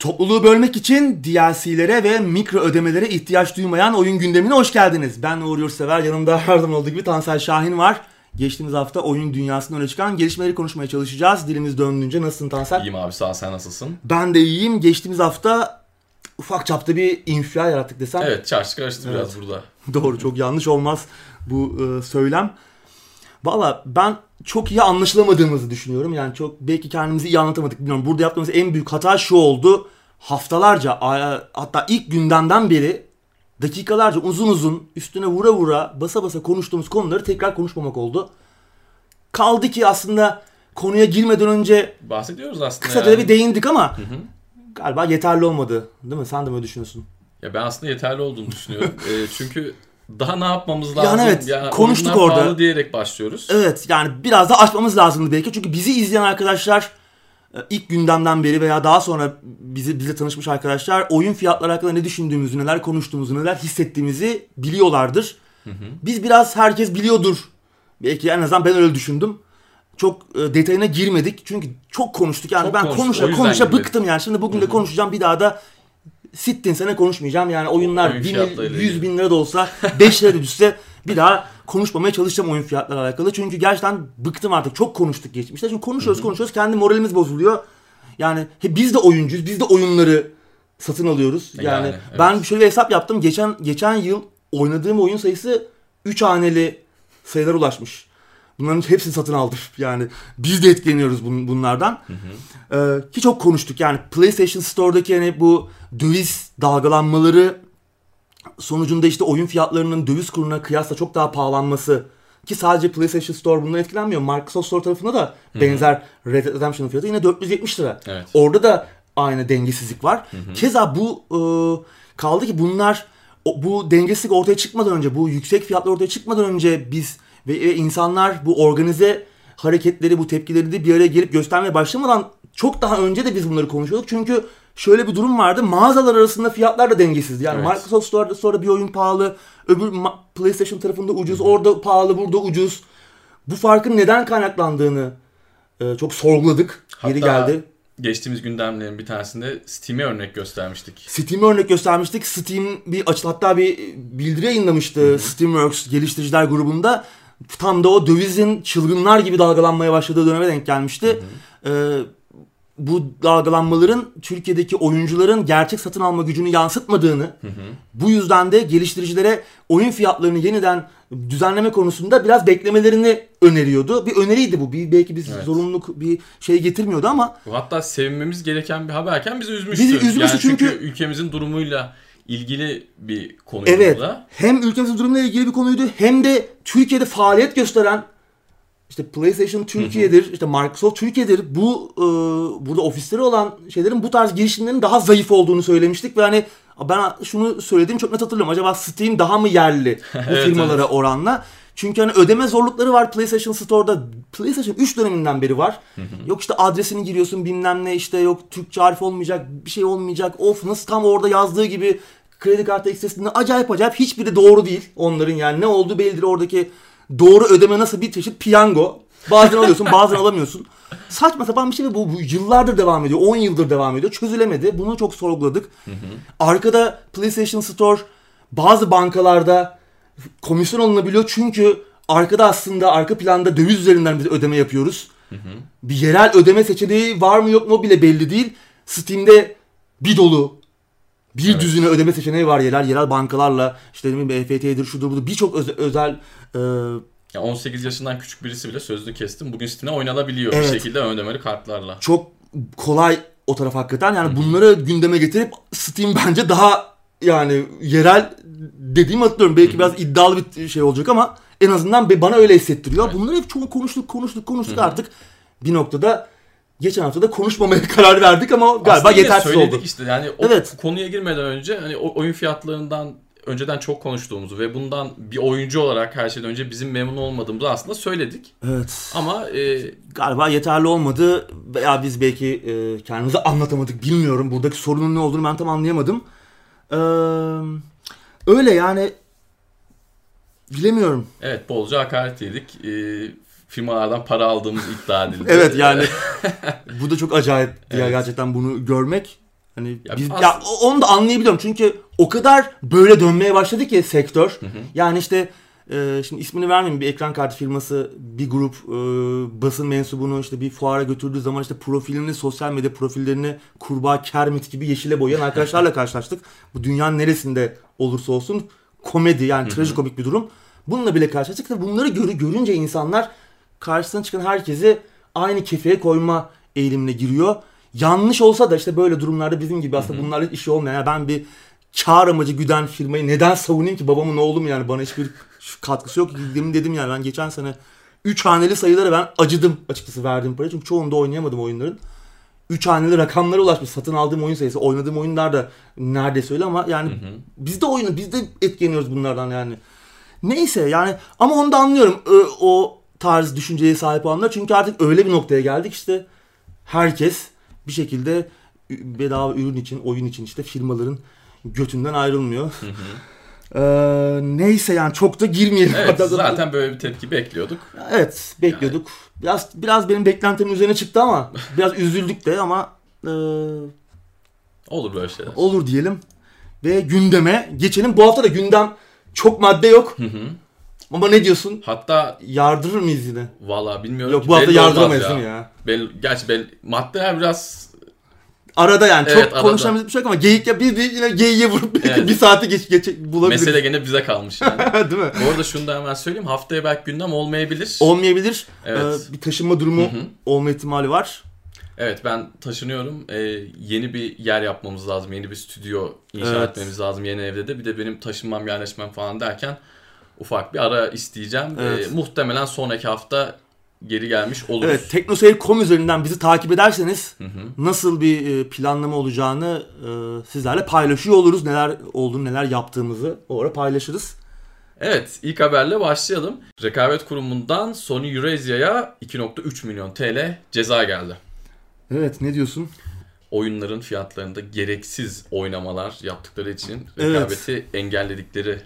Topluluğu bölmek için DLC'lere ve mikro ödemelere ihtiyaç duymayan oyun gündemine hoş geldiniz. Ben Uğur Yurtsever, yanımda her zaman olduğu gibi Tansel Şahin var. Geçtiğimiz hafta oyun dünyasında öne çıkan gelişmeleri konuşmaya çalışacağız. Dilimiz döndüğünce nasılsın Tansel? İyiyim abi sağ ol, sen nasılsın? Ben de iyiyim. Geçtiğimiz hafta ufak çapta bir infial yarattık desem. Evet çarşı karıştı Evet. biraz burada. Doğru çok yanlış olmaz bu e, söylem. Valla ben çok iyi anlaşılamadığımızı düşünüyorum. Yani çok belki kendimizi iyi anlatamadık bilmiyorum. Burada yaptığımız en büyük hata şu oldu. Haftalarca hatta ilk gündemden beri dakikalarca uzun uzun üstüne vura vura basa basa konuştuğumuz konuları tekrar konuşmamak oldu. Kaldı ki aslında konuya girmeden önce Bahsediyoruz aslında kısaca yani. bir değindik ama galiba yeterli olmadı. Değil mi? Sen de mi düşünüyorsun? Ya ben aslında yeterli olduğunu düşünüyorum. E, çünkü daha ne yapmamız lazım? evet, konuştuk oyunlar orada. diyerek başlıyoruz. Evet yani biraz da açmamız lazımdı belki. Çünkü bizi izleyen arkadaşlar e, ilk gündemden beri veya daha sonra bizi bize tanışmış arkadaşlar oyun fiyatları hakkında ne düşündüğümüzü, neler konuştuğumuzu, neler hissettiğimizi biliyorlardır. Biz biraz herkes biliyordur. Belki en azından ben öyle düşündüm. Çok e, detayına girmedik. Çünkü çok konuştuk. Yani Çok ben konuştuk, konuşa konuşa girmedik. bıktım yani. Şimdi bugün de konuşacağım. Bir daha da sittin sene konuşmayacağım. Yani oyunlar Oyun bin, fiyatlarıyla 100 ilgili. bin lira da olsa 5 lira da düşse bir daha konuşmamaya çalışacağım oyun fiyatları alakalı. Çünkü gerçekten bıktım artık. Çok konuştuk geçmişte. Çünkü konuşuyoruz konuşuyoruz. Kendi moralimiz bozuluyor. Yani he, biz de oyuncuyuz. Biz de oyunları satın alıyoruz. Yani, Yani, evet. ben şöyle bir hesap yaptım. Geçen geçen yıl oynadığım oyun sayısı 3 haneli sayılara ulaşmış. Bunların hepsini satın aldım. Yani biz de etkileniyoruz bun- bunlardan. Ee, ki çok konuştuk. Yani PlayStation Store'daki hani bu döviz dalgalanmaları sonucunda işte oyun fiyatlarının döviz kuruna kıyasla çok daha pahalanması ki sadece PlayStation Store bundan etkilenmiyor. Microsoft Store tarafında da benzer Red Dead Redemption'ın fiyatı yine 470 lira. Evet. Orada da aynı dengesizlik var. Keza bu e, kaldı ki bunlar o- bu dengesizlik ortaya çıkmadan önce, bu yüksek fiyatlar ortaya çıkmadan önce biz ve, ve insanlar bu organize hareketleri, bu tepkileri de bir araya gelip göstermeye başlamadan çok daha önce de biz bunları konuşuyorduk. Çünkü şöyle bir durum vardı. Mağazalar arasında fiyatlar da dengesizdi. Yani Evet. Microsoft Store'da sonra bir oyun pahalı, öbür PlayStation tarafında ucuz, orada pahalı, burada ucuz. Bu farkın neden kaynaklandığını e, çok sorguladık. Yeri Hatta geldi. Geçtiğimiz gündemlerin bir tanesinde Steam'e örnek göstermiştik. Steam'e örnek göstermiştik. Steam bir açı hatta bir bildiri yayınlamıştı Steamworks geliştiriciler grubunda. Tam da o dövizin çılgınlar gibi dalgalanmaya başladığı döneme denk gelmişti. Ee, bu dalgalanmaların Türkiye'deki oyuncuların gerçek satın alma gücünü yansıtmadığını, bu yüzden de geliştiricilere oyun fiyatlarını yeniden düzenleme konusunda biraz beklemelerini öneriyordu. Bir öneriydi bu. Bir, belki biz Evet. zorunluluk bir şey getirmiyordu ama hatta sevinmemiz gereken bir haberken bizi üzmüştü. Bizi üzmüştü yani çünkü, çünkü- ülkemizin durumuyla ilgili bir konuydu Evet. bu da. Hem ülkemizin durumuyla ilgili bir konuydu hem de Türkiye'de faaliyet gösteren işte PlayStation Türkiye'dir, işte Microsoft Türkiye'dir. Bu e, burada ofisleri olan şeylerin bu tarz girişimlerin daha zayıf olduğunu söylemiştik ve hani ben şunu söylediğim çok net hatırlıyorum. Acaba Steam daha mı yerli bu Evet, firmalara evet. oranla? Çünkü hani ödeme zorlukları var PlayStation Store'da. PlayStation 3 döneminden beri var. Yok işte adresini giriyorsun bilmem ne işte yok Türkçe harf olmayacak bir şey olmayacak. Of nasıl tam orada yazdığı gibi kredi kartı eksesinde acayip acayip hiçbiri doğru değil onların yani ne oldu bellidir oradaki doğru ödeme nasıl bir çeşit piyango. Bazen alıyorsun bazen alamıyorsun. Saçma sapan bir şey ve bu, bu yıllardır devam ediyor. 10 yıldır devam ediyor. Çözülemedi. Bunu çok sorguladık. Arkada PlayStation Store bazı bankalarda komisyon alınabiliyor çünkü arkada aslında arka planda döviz üzerinden biz ödeme yapıyoruz. Bir yerel ödeme seçeneği var mı yok mu bile belli değil. Steam'de bir dolu bir Evet. düzine ödeme seçeneği var yerel yerel bankalarla işte ne bileyim EFT'dir şudur budur birçok öze- özel e, Ya 18 yaşından küçük birisi bile sözlü kestim. Bugün Steam'e oynanabiliyor Evet. bir şekilde ödemeli kartlarla. çok kolay o taraf hakikaten. Yani bunları gündeme getirip Steam bence daha yani yerel dediğimi hatırlıyorum. Belki biraz iddialı bir şey olacak ama en azından bana öyle hissettiriyor. Evet. Bunları hep çok konuştuk konuştuk konuştuk artık bir noktada geçen hafta da konuşmamaya karar verdik ama galiba Aslında yetersiz söyledik oldu. işte yani o Evet. konuya girmeden önce hani oyun fiyatlarından önceden çok konuştuğumuzu ve bundan bir oyuncu olarak her şeyden önce bizim memnun olmadığımızı aslında söyledik. Evet. Ama e, Galiba yeterli olmadı veya biz belki e, kendimizi anlatamadık bilmiyorum. Buradaki sorunun ne olduğunu ben tam anlayamadım. Ee, öyle yani bilemiyorum. evet bolca hakaret yedik. E, firmalardan para aldığımız iddia edildi. Evet yani bu da çok acayip ya Evet. gerçekten bunu görmek. Hani Ya biz ya onu da anlayabiliyorum çünkü o kadar böyle dönmeye başladı ki sektör. Yani işte e, şimdi ismini vermeyeyim bir ekran kartı firması bir grup e, basın mensubunu işte bir fuara götürdüğü zaman işte profilini sosyal medya profillerini kurbağa kermit gibi yeşile boyayan arkadaşlarla karşılaştık. Bu dünyanın neresinde olursa olsun komedi yani trajikomik bir durum. Bununla bile karşılaştık ve bunları görü, görünce insanlar karşısına çıkan herkesi aynı kefeye koyma eğilimine giriyor. Yanlış olsa da işte böyle durumlarda bizim gibi aslında bunlarla işi olmayan yani ben bir kar amacı güden firmayı neden savunayım ki babamın oğlu mu yani bana hiçbir katkısı yok. Demin dedim yani ben geçen sene 3 haneli sayılara ben acıdım açıkçası verdiğim parayı çünkü çoğunda oynayamadım oyunların. 3 haneli rakamlara ulaşmış satın aldığım oyun sayısı oynadığım oyunlar da neredeyse öyle ama yani biz de oyunu biz de etkileniyoruz bunlardan yani. Neyse yani ama onu da anlıyorum o tarz düşünceye sahip olanlar çünkü artık öyle bir noktaya geldik işte herkes bir şekilde bedava ürün için oyun için işte firmaların götünden ayrılmıyor. Ee, neyse yani çok da girmeyelim. Evet Hatta- zaten böyle bir tepki bekliyorduk. Evet bekliyorduk. Biraz biraz benim beklentimin üzerine çıktı ama biraz üzüldük de ama e, Olur böyle şeyler. olur diyelim. Ve gündeme geçelim. Bu hafta da gündem çok madde yok. Hı hı. Ama ne diyorsun? Hatta Yardırır mıyız yine? valla bilmiyorum Yok ki, bu hafta belli olmaz yardıramayız değil mi ya? Belli, gerçi belli, maddeler biraz Arada yani Evet, çok arada. konuşamayız bir şey yok ama geyik ya biz de yine geyiğe vurup Evet. bir saati geç, geç bulabiliriz. mesele gene bize kalmış yani. değil mi? Bu arada şunu da hemen söyleyeyim. Haftaya belki gündem olmayabilir. Olmayabilir. Evet. Ee, bir taşınma durumu Hı hı. olma ihtimali var. Evet ben taşınıyorum. Ee, yeni bir yer yapmamız lazım. Yeni bir stüdyo inşa Evet. etmemiz lazım yeni evde de. Bir de benim taşınmam yerleşmem falan derken ufak bir ara isteyeceğim. Evet. Ee, muhtemelen sonraki hafta geri gelmiş oluruz. Evet, teknoseyir.com üzerinden bizi takip ederseniz Hı hı. nasıl bir e, planlama olacağını e, sizlerle paylaşıyor oluruz. Neler olduğunu, neler yaptığımızı orada paylaşırız. Evet, ilk haberle başlayalım. Rekabet Kurumu'ndan Sony Eurasia'ya 2.3 milyon TL ceza geldi. Evet, ne diyorsun? Oyunların fiyatlarında gereksiz oynamalar yaptıkları için Evet. rekabeti engelledikleri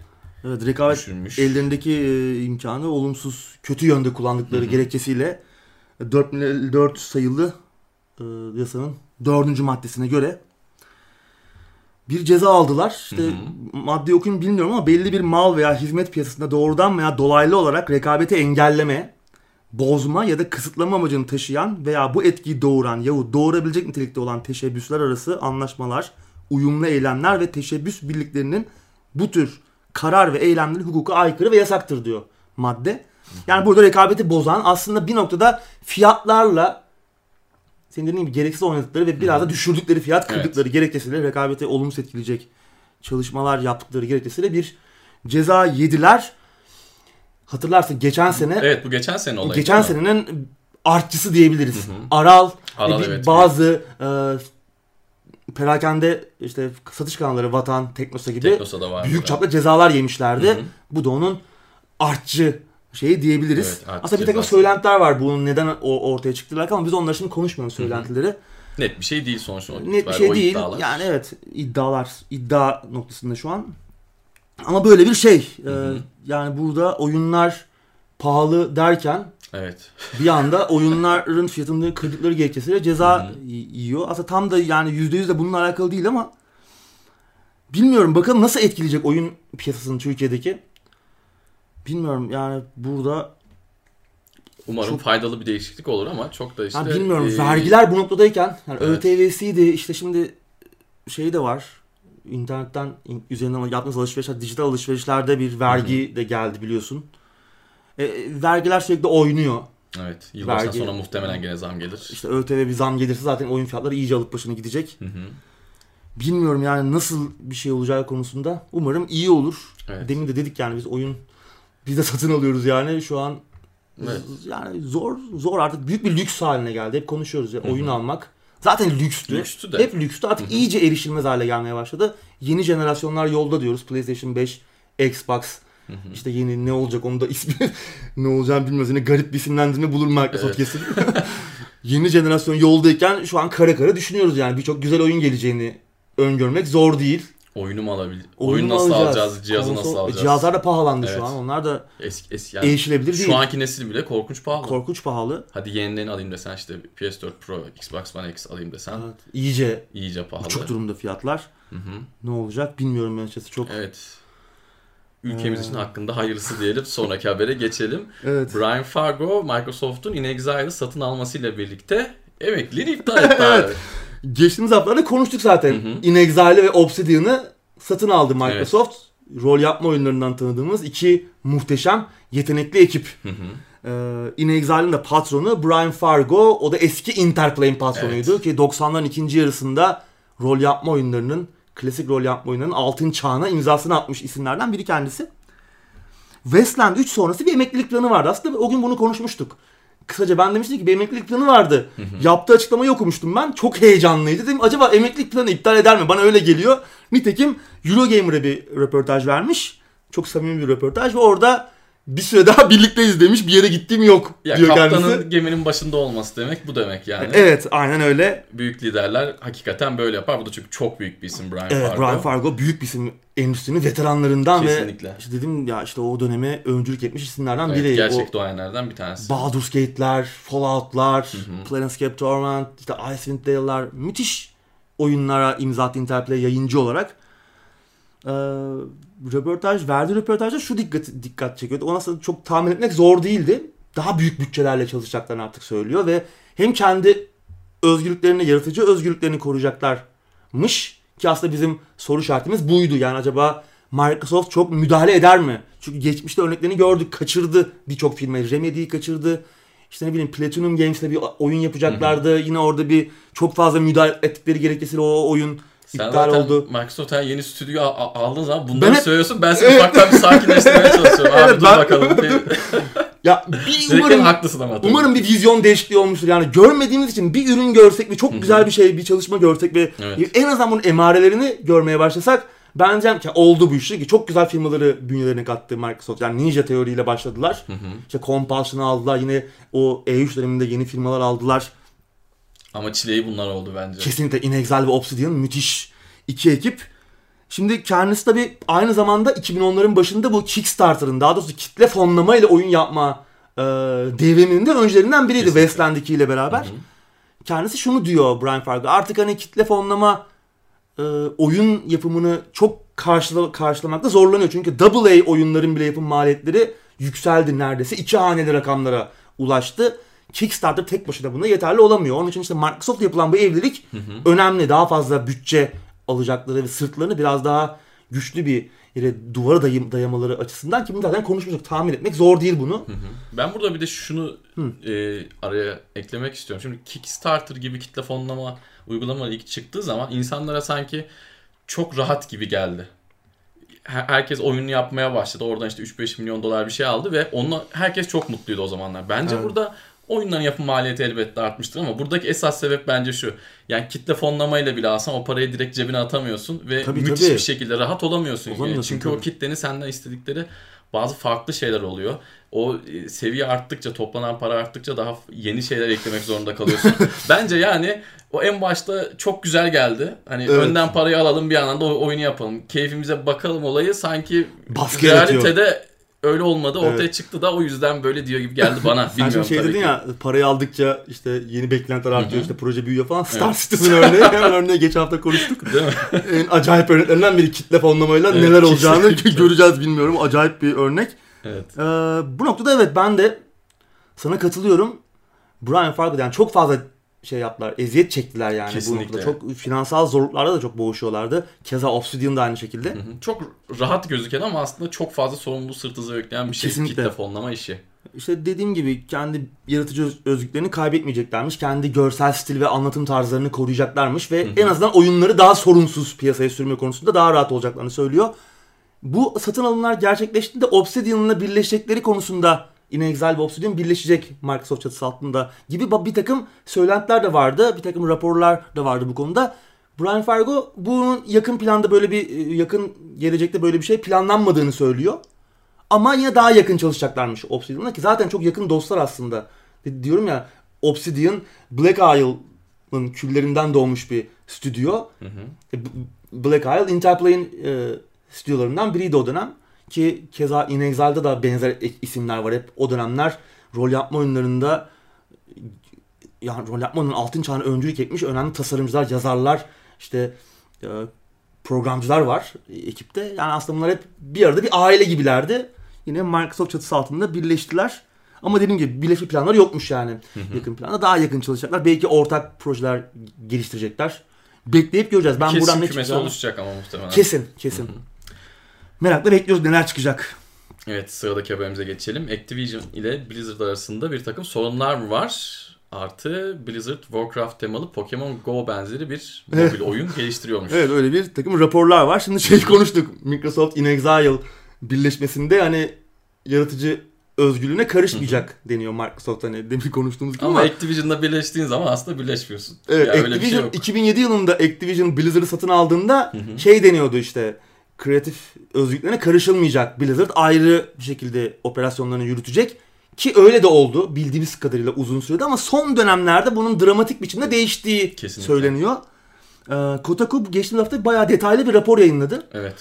Evet, rekabet düşünmüş. ellerindeki e, imkanı olumsuz, kötü yönde kullandıkları gerekçesiyle 4, 4 sayılı e, yasanın 4. maddesine göre bir ceza aldılar. İşte Hı hı. madde okuyun bilmiyorum ama belli bir mal veya hizmet piyasasında doğrudan veya dolaylı olarak rekabeti engelleme, bozma ya da kısıtlama amacını taşıyan veya bu etkiyi doğuran yahut doğurabilecek nitelikte olan teşebbüsler arası anlaşmalar, uyumlu eylemler ve teşebbüs birliklerinin bu tür karar ve eylemleri hukuka aykırı ve yasaktır diyor madde. Yani burada rekabeti bozan aslında bir noktada fiyatlarla senin dediğin gibi gereksiz oynadıkları ve biraz da düşürdükleri fiyat Evet. kırdıkları gerekçesiyle rekabeti olumsuz etkileyecek çalışmalar yaptıkları gerekçesiyle bir ceza yediler. Hatırlarsın geçen sene Evet bu geçen sene olayı. geçen senenin artçısı diyebiliriz. Hı hı. Aral, Aral, e, bir- evet. bazı e, perakende işte satış kanalları Vatan, Teknosa gibi Teknosa'da büyük çapta cezalar yemişlerdi. Hı hı. Bu da onun artçı şeyi diyebiliriz. Evet, Aslında bir takım cezası. söylentiler var bunun neden o ortaya çıktılar ama biz onları şimdi konuşmayalım söylentileri. Net bir şey değil sonuçta. Net bir şey o değil. iddialar. Yani evet iddialar, iddia noktasında şu an. Ama böyle bir şey. Ee, hı. yani burada oyunlar pahalı derken Evet. bir anda oyunların fiyatını kırdıkları gerekçesiyle ceza yiyor. Aslında tam da yani %100 de bununla alakalı değil ama bilmiyorum bakalım nasıl etkileyecek oyun piyasasını Türkiye'deki. Bilmiyorum yani burada Umarım Çok- faydalı bir değişiklik olur ama çok da işte... yani bilmiyorum e, vergiler bu noktadayken yani Evet. ÖTV'siydi işte şimdi şey de var internetten in- üzerinden yaptığınız alışverişler dijital alışverişlerde bir vergi de geldi biliyorsun. E, vergiler sürekli oynuyor. Evet. Yılbaşından vergi- sonra muhtemelen gene zam gelir. İşte ÖTV bir zam gelirse zaten oyun fiyatları iyice alıp başına gidecek. Hı hı. Bilmiyorum yani nasıl bir şey olacağı konusunda. Umarım iyi olur. Evet. Demin de dedik yani biz oyun biz de satın alıyoruz yani şu an Evet. yani zor zor artık büyük bir lüks haline geldi. Hep konuşuyoruz ya hı. oyun almak. Zaten lükstü. Lükstü de. Hep lükstü. Artık Hı hı. iyice erişilmez hale gelmeye başladı. Yeni jenerasyonlar yolda diyoruz. PlayStation 5, Xbox Hı hı. işte yeni ne olacak onu da ismi ne olacağını bilmiyoruz. Yine garip bir isimlendirme bulur Microsoft Evet. kesin. yeni jenerasyon yoldayken şu an kare kare düşünüyoruz yani. Birçok güzel oyun geleceğini öngörmek zor değil. Oyunu mu alabilir? Oyunu nasıl alacağız? alacağız? Cihazı Konsol- nasıl alacağız? Cihazlar da pahalandı Evet. şu an. Onlar da Eski, eski yani erişilebilir değil. şu anki nesil bile korkunç pahalı. korkunç pahalı. Hadi yenilerini alayım desen işte PS4 Pro, Xbox One X alayım desen Evet. İyice iyice pahalı. uçuk durumda fiyatlar. Hı hı. Ne olacak bilmiyorum ben açıkçası çok. Evet. Ülkemiz Ee. için hakkında hayırlısı diyelim. Sonraki habere geçelim. Evet. Brian Fargo, Microsoft'un In Exile'ı satın almasıyla birlikte emekliliğini iptal etti abi. Geçtiğimiz haftalarda konuştuk zaten. Hı hı. In Exile ve Obsidian'ı satın aldı Microsoft. Rol yapma oyunlarından tanıdığımız iki muhteşem, yetenekli ekip. Hı hı. Ee, In Exile'ın da patronu Brian Fargo. O da eski Interplay'in patronuydu Evet. ki 90'ların ikinci yarısında rol yapma oyunlarının, klasik rol yapma oyunlarının altın çağına imzasını atmış isimlerden biri kendisi. Westland 3 sonrası bir emeklilik planı vardı. Aslında o gün bunu konuşmuştuk. Kısaca ben demiştim ki bir emeklilik planı vardı. Yaptığı açıklamayı okumuştum ben. Çok heyecanlıydı. Dedim acaba emeklilik planı iptal eder mi? Bana öyle geliyor. Nitekim Eurogamer'a bir röportaj vermiş. Çok samimi bir röportaj ve orada bir süre daha birlikteyiz demiş. Bir yere gittiğim yok Ya diyor kaptanın kendisi. geminin başında olması demek bu demek yani. Evet aynen öyle. Büyük liderler hakikaten böyle yapar. Bu da çünkü çok büyük bir isim Brian Evet Fargo. Brian Fargo büyük bir isim endüstrinin veteranlarından Kesinlikle. ve işte dedim ya işte o döneme öncülük etmiş isimlerden Evet, biri. gerçek O doğayanlardan bir tanesi. Baldur's Gate'ler, Fallout'lar, Planescape Torment, işte Icewind Dale'lar müthiş oyunlara imza attı Interplay yayıncı olarak. Ee, röportaj, verdiği röportajda şu dikkat, dikkat çekiyordu. O nasıl çok tahmin etmek zor değildi. Daha büyük bütçelerle çalışacaklarını artık söylüyor ve hem kendi özgürlüklerini, yaratıcı özgürlüklerini koruyacaklarmış ki aslında bizim soru işaretimiz buydu. Yani acaba Microsoft çok müdahale eder mi? Çünkü geçmişte örneklerini gördük. Kaçırdı birçok filmi. Remedy'yi kaçırdı. İşte ne bileyim Platinum Games'le bir oyun yapacaklardı. Yine orada bir çok fazla müdahale ettikleri gerekçesiyle o oyun Sen iptal oldu. Microsoft'tan yeni stüdyo aldığın zaman bunları Ben söylüyorsun. Ben seni ufaktan bir sakinleştirmeye çalışıyorum. Abi Evet, dur ben- bakalım. Ya bir umarım haklısın ama. tabii. Umarım bir vizyon değişikliği olmuştur. Yani görmediğimiz için bir ürün görsek ve çok güzel bir şey, bir çalışma görsek ve Evet. en azından bunun emarelerini görmeye başlasak ben diyeceğim ki oldu bu işte ki çok güzel firmaları bünyelerine kattı Microsoft. Yani Ninja Theory ile başladılar. İşte Compulsion'ı aldılar. Yine o E3 döneminde yeni firmalar aldılar. Ama çileği bunlar oldu bence. Kesinlikle In Exile ve Obsidian müthiş iki ekip. Şimdi kendisi tabi aynı zamanda 2010'ların başında bu Kickstarter'ın daha doğrusu kitle fonlama ile oyun yapma e, devriminin de öncülerinden biriydi Kesinlikle. Westland 2 ile beraber. Kendisi şunu diyor Brian Fargo artık hani kitle fonlama e, oyun yapımını çok karşıla, karşılamakta zorlanıyor. Çünkü AA oyunların bile yapım maliyetleri yükseldi neredeyse. iki haneli rakamlara ulaştı. Kickstarter tek başına buna yeterli olamıyor. Onun için işte Microsoft yapılan bu evlilik önemli. Daha fazla bütçe alacakları ve sırtlarını biraz daha güçlü bir yere duvara dayım, dayamaları açısından ki bunu zaten konuşmuştuk. Tahmin etmek zor değil bunu. Ben burada bir de şunu e, araya eklemek istiyorum. Şimdi Kickstarter gibi kitle fonlama uygulama ilk çıktığı zaman insanlara sanki çok rahat gibi geldi. Her- Herkes oyunu yapmaya başladı. Oradan işte 3-5 milyon dolar bir şey aldı ve onunla herkes çok mutluydu o zamanlar. Bence Evet. burada oyunların yapım maliyeti elbette artmıştır ama buradaki esas sebep bence şu. Yani kitle fonlamayla bile alsan o parayı direkt cebine atamıyorsun ve Tabii, müthiş tabii. bir şekilde rahat olamıyorsun. Yani Çünkü o tabii. kitlenin senden istedikleri bazı farklı şeyler oluyor. O e, seviye arttıkça, toplanan para arttıkça daha yeni şeyler eklemek zorunda kalıyorsun. Bence yani o en başta çok güzel geldi. Hani Evet. önden parayı alalım bir yandan da o oyunu yapalım. Keyfimize bakalım olayı sanki Baskı realitede öyle olmadı. Ortaya Evet. çıktı da o yüzden böyle diyor gibi geldi bana. Sen şimdi şey dedin ki. ya parayı aldıkça işte yeni beklentiler artıyor işte proje büyüyor falan. Star Citizen örneği hemen örneği geçen hafta konuştuk. Değil mi? en acayip örneklerinden biri kitle fonlamayla Evet, neler olacağını göreceğiz bilmiyorum. Acayip bir örnek. Evet. Ee, bu noktada evet ben de sana katılıyorum. Brian Fargo yani çok fazla şey yaptılar. Eziyet çektiler yani bu Kesinlikle. noktada. Çok finansal zorluklarda da çok boğuşuyorlardı. Keza Obsidian da aynı şekilde. Hı hı. Çok rahat gözüken ama aslında çok fazla sorumluluğu sırtınıza yükleyen bir şey. Kesinlikle. Kitle fonlama işi. İşte dediğim gibi kendi yaratıcı öz- özgürlüklerini kaybetmeyeceklermiş. Kendi görsel stil ve anlatım tarzlarını koruyacaklarmış ve en azından oyunları daha sorunsuz piyasaya sürme konusunda daha rahat olacaklarını söylüyor. Bu satın alımlar gerçekleştiğinde Obsidian'la birleşecekleri konusunda In Exile ve Obsidian birleşecek Microsoft çatısı altında gibi bir takım söylentiler de vardı. Bir takım raporlar da vardı bu konuda. Brian Fargo bunun yakın planda böyle bir e, yakın gelecekte böyle bir şey planlanmadığını söylüyor. Ama yine daha yakın çalışacaklarmış Obsidian'la ki zaten çok yakın dostlar aslında. Di- Diyorum ya Obsidian, Black Isle Isle'ın küllerinden doğmuş bir stüdyo. E, Black Isle Interplay'in e, stüdyolarından biriydi o dönem. Ki keza In Exile'da da benzer isimler var hep o dönemler. Rol yapma oyunlarında yani rol yapmanın altın çağına öncülük etmiş önemli tasarımcılar, yazarlar, işte e, programcılar var ekipte. Yani aslında bunlar hep bir arada bir aile gibilerdi. Yine Microsoft çatısı altında birleştiler. Ama dediğim gibi birleşme planları yokmuş yani hı hı. yakın planda. Daha yakın çalışacaklar. Belki ortak projeler geliştirecekler. Bekleyip göreceğiz. Ben kesin buradan ne çıkacağını... oluşacak ama muhtemelen. Kesin, kesin. Hı hı. Merakla bekliyoruz neler çıkacak. Evet sıradaki haberimize geçelim. Activision ile Blizzard arasında bir takım sorunlar var. Artı Blizzard Warcraft temalı Pokemon Go benzeri bir mobil oyun geliştiriyormuş. Evet öyle bir takım raporlar var. Şimdi şey konuştuk. Microsoft In Exile birleşmesinde hani yaratıcı özgürlüğüne karışmayacak deniyor Microsoft hani demin konuştuğumuz gibi ama, ama Activision'la birleştiğin zaman aslında birleşmiyorsun. Evet, yani Activision şey yok. 2007 yılında Activision Blizzard'ı satın aldığında Hı-hı. şey deniyordu işte kreatif özgürlüklerine karışılmayacak. Blizzard ayrı bir şekilde operasyonlarını yürütecek. Ki öyle de oldu bildiğimiz kadarıyla uzun sürede ama son dönemlerde bunun dramatik biçimde değiştiği Kesinlikle. söyleniyor. Ee, Kotaku geçtiğimiz hafta bayağı detaylı bir rapor yayınladı. Evet.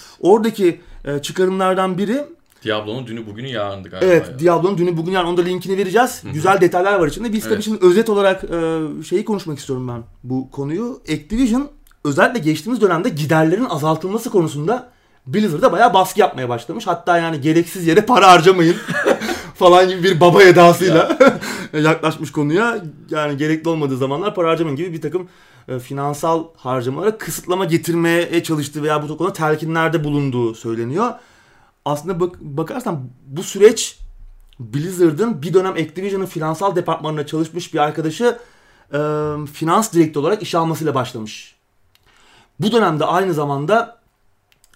Şeyi e, çıkarımlardan biri Diablo'nun dünü bugünü yarındı galiba. Evet, ya. Diablo'nun dünü bugün yarın. Onda linkini vereceğiz. Hı-hı. Güzel detaylar var içinde. Biz evet. tabii şimdi özet olarak e, şeyi konuşmak istiyorum ben bu konuyu. Activision özellikle geçtiğimiz dönemde giderlerin azaltılması konusunda Blizzard'a bayağı baskı yapmaya başlamış. Hatta yani gereksiz yere para harcamayın falan gibi bir baba edasıyla yaklaşmış konuya. Yani gerekli olmadığı zamanlar para harcamayın gibi bir takım e, finansal harcamalara kısıtlama getirmeye çalıştığı veya bu konuda telkinlerde bulunduğu söyleniyor. Aslında bak, bakarsan bu süreç Blizzard'ın bir dönem Activision'ın finansal departmanında çalışmış bir arkadaşı e, finans direktörü olarak iş almasıyla başlamış. Bu dönemde aynı zamanda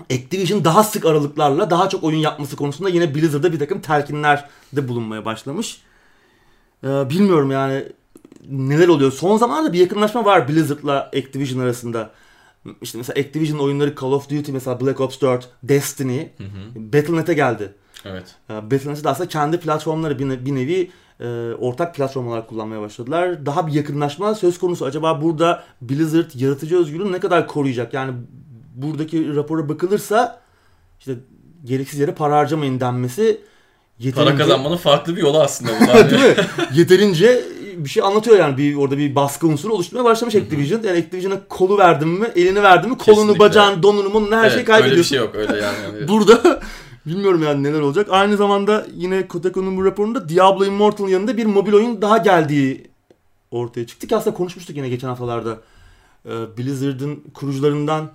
Activision daha sık aralıklarla daha çok oyun yapması konusunda yine Blizzard'da bir takım telkinlerde bulunmaya başlamış. Ee, bilmiyorum yani neler oluyor. Son zamanlarda bir yakınlaşma var Blizzard'la Activision arasında. İşte mesela Activision oyunları Call of Duty mesela Black Ops 4, Destiny, hı hı. Battle.net'e geldi. Evet. Ee, Battle.net'e de aslında kendi platformları bir, bir nevi e, ortak platform olarak kullanmaya başladılar. Daha bir yakınlaşma söz konusu. Acaba burada Blizzard yaratıcı özgürlüğünü ne kadar koruyacak? Yani buradaki rapora bakılırsa işte gereksiz yere para harcamayın denmesi yeterince... Para kazanmanın farklı bir yolu aslında bu. Değil mi? Yeterince bir şey anlatıyor yani bir orada bir baskı unsuru oluşturmaya başlamış Activision. Yani Activision'a kolu verdin mi, elini verdin mi, kolunu, Kesinlikle. bacağını, donunu, bunun her evet, şeyi kaybediyorsun. Öyle bir şey yok öyle yani. Burada bilmiyorum yani neler olacak. Aynı zamanda yine Kotaku'nun bu raporunda Diablo Immortal'ın yanında bir mobil oyun daha geldiği ortaya çıktı ki aslında konuşmuştuk yine geçen haftalarda. Ee, Blizzard'ın kurucularından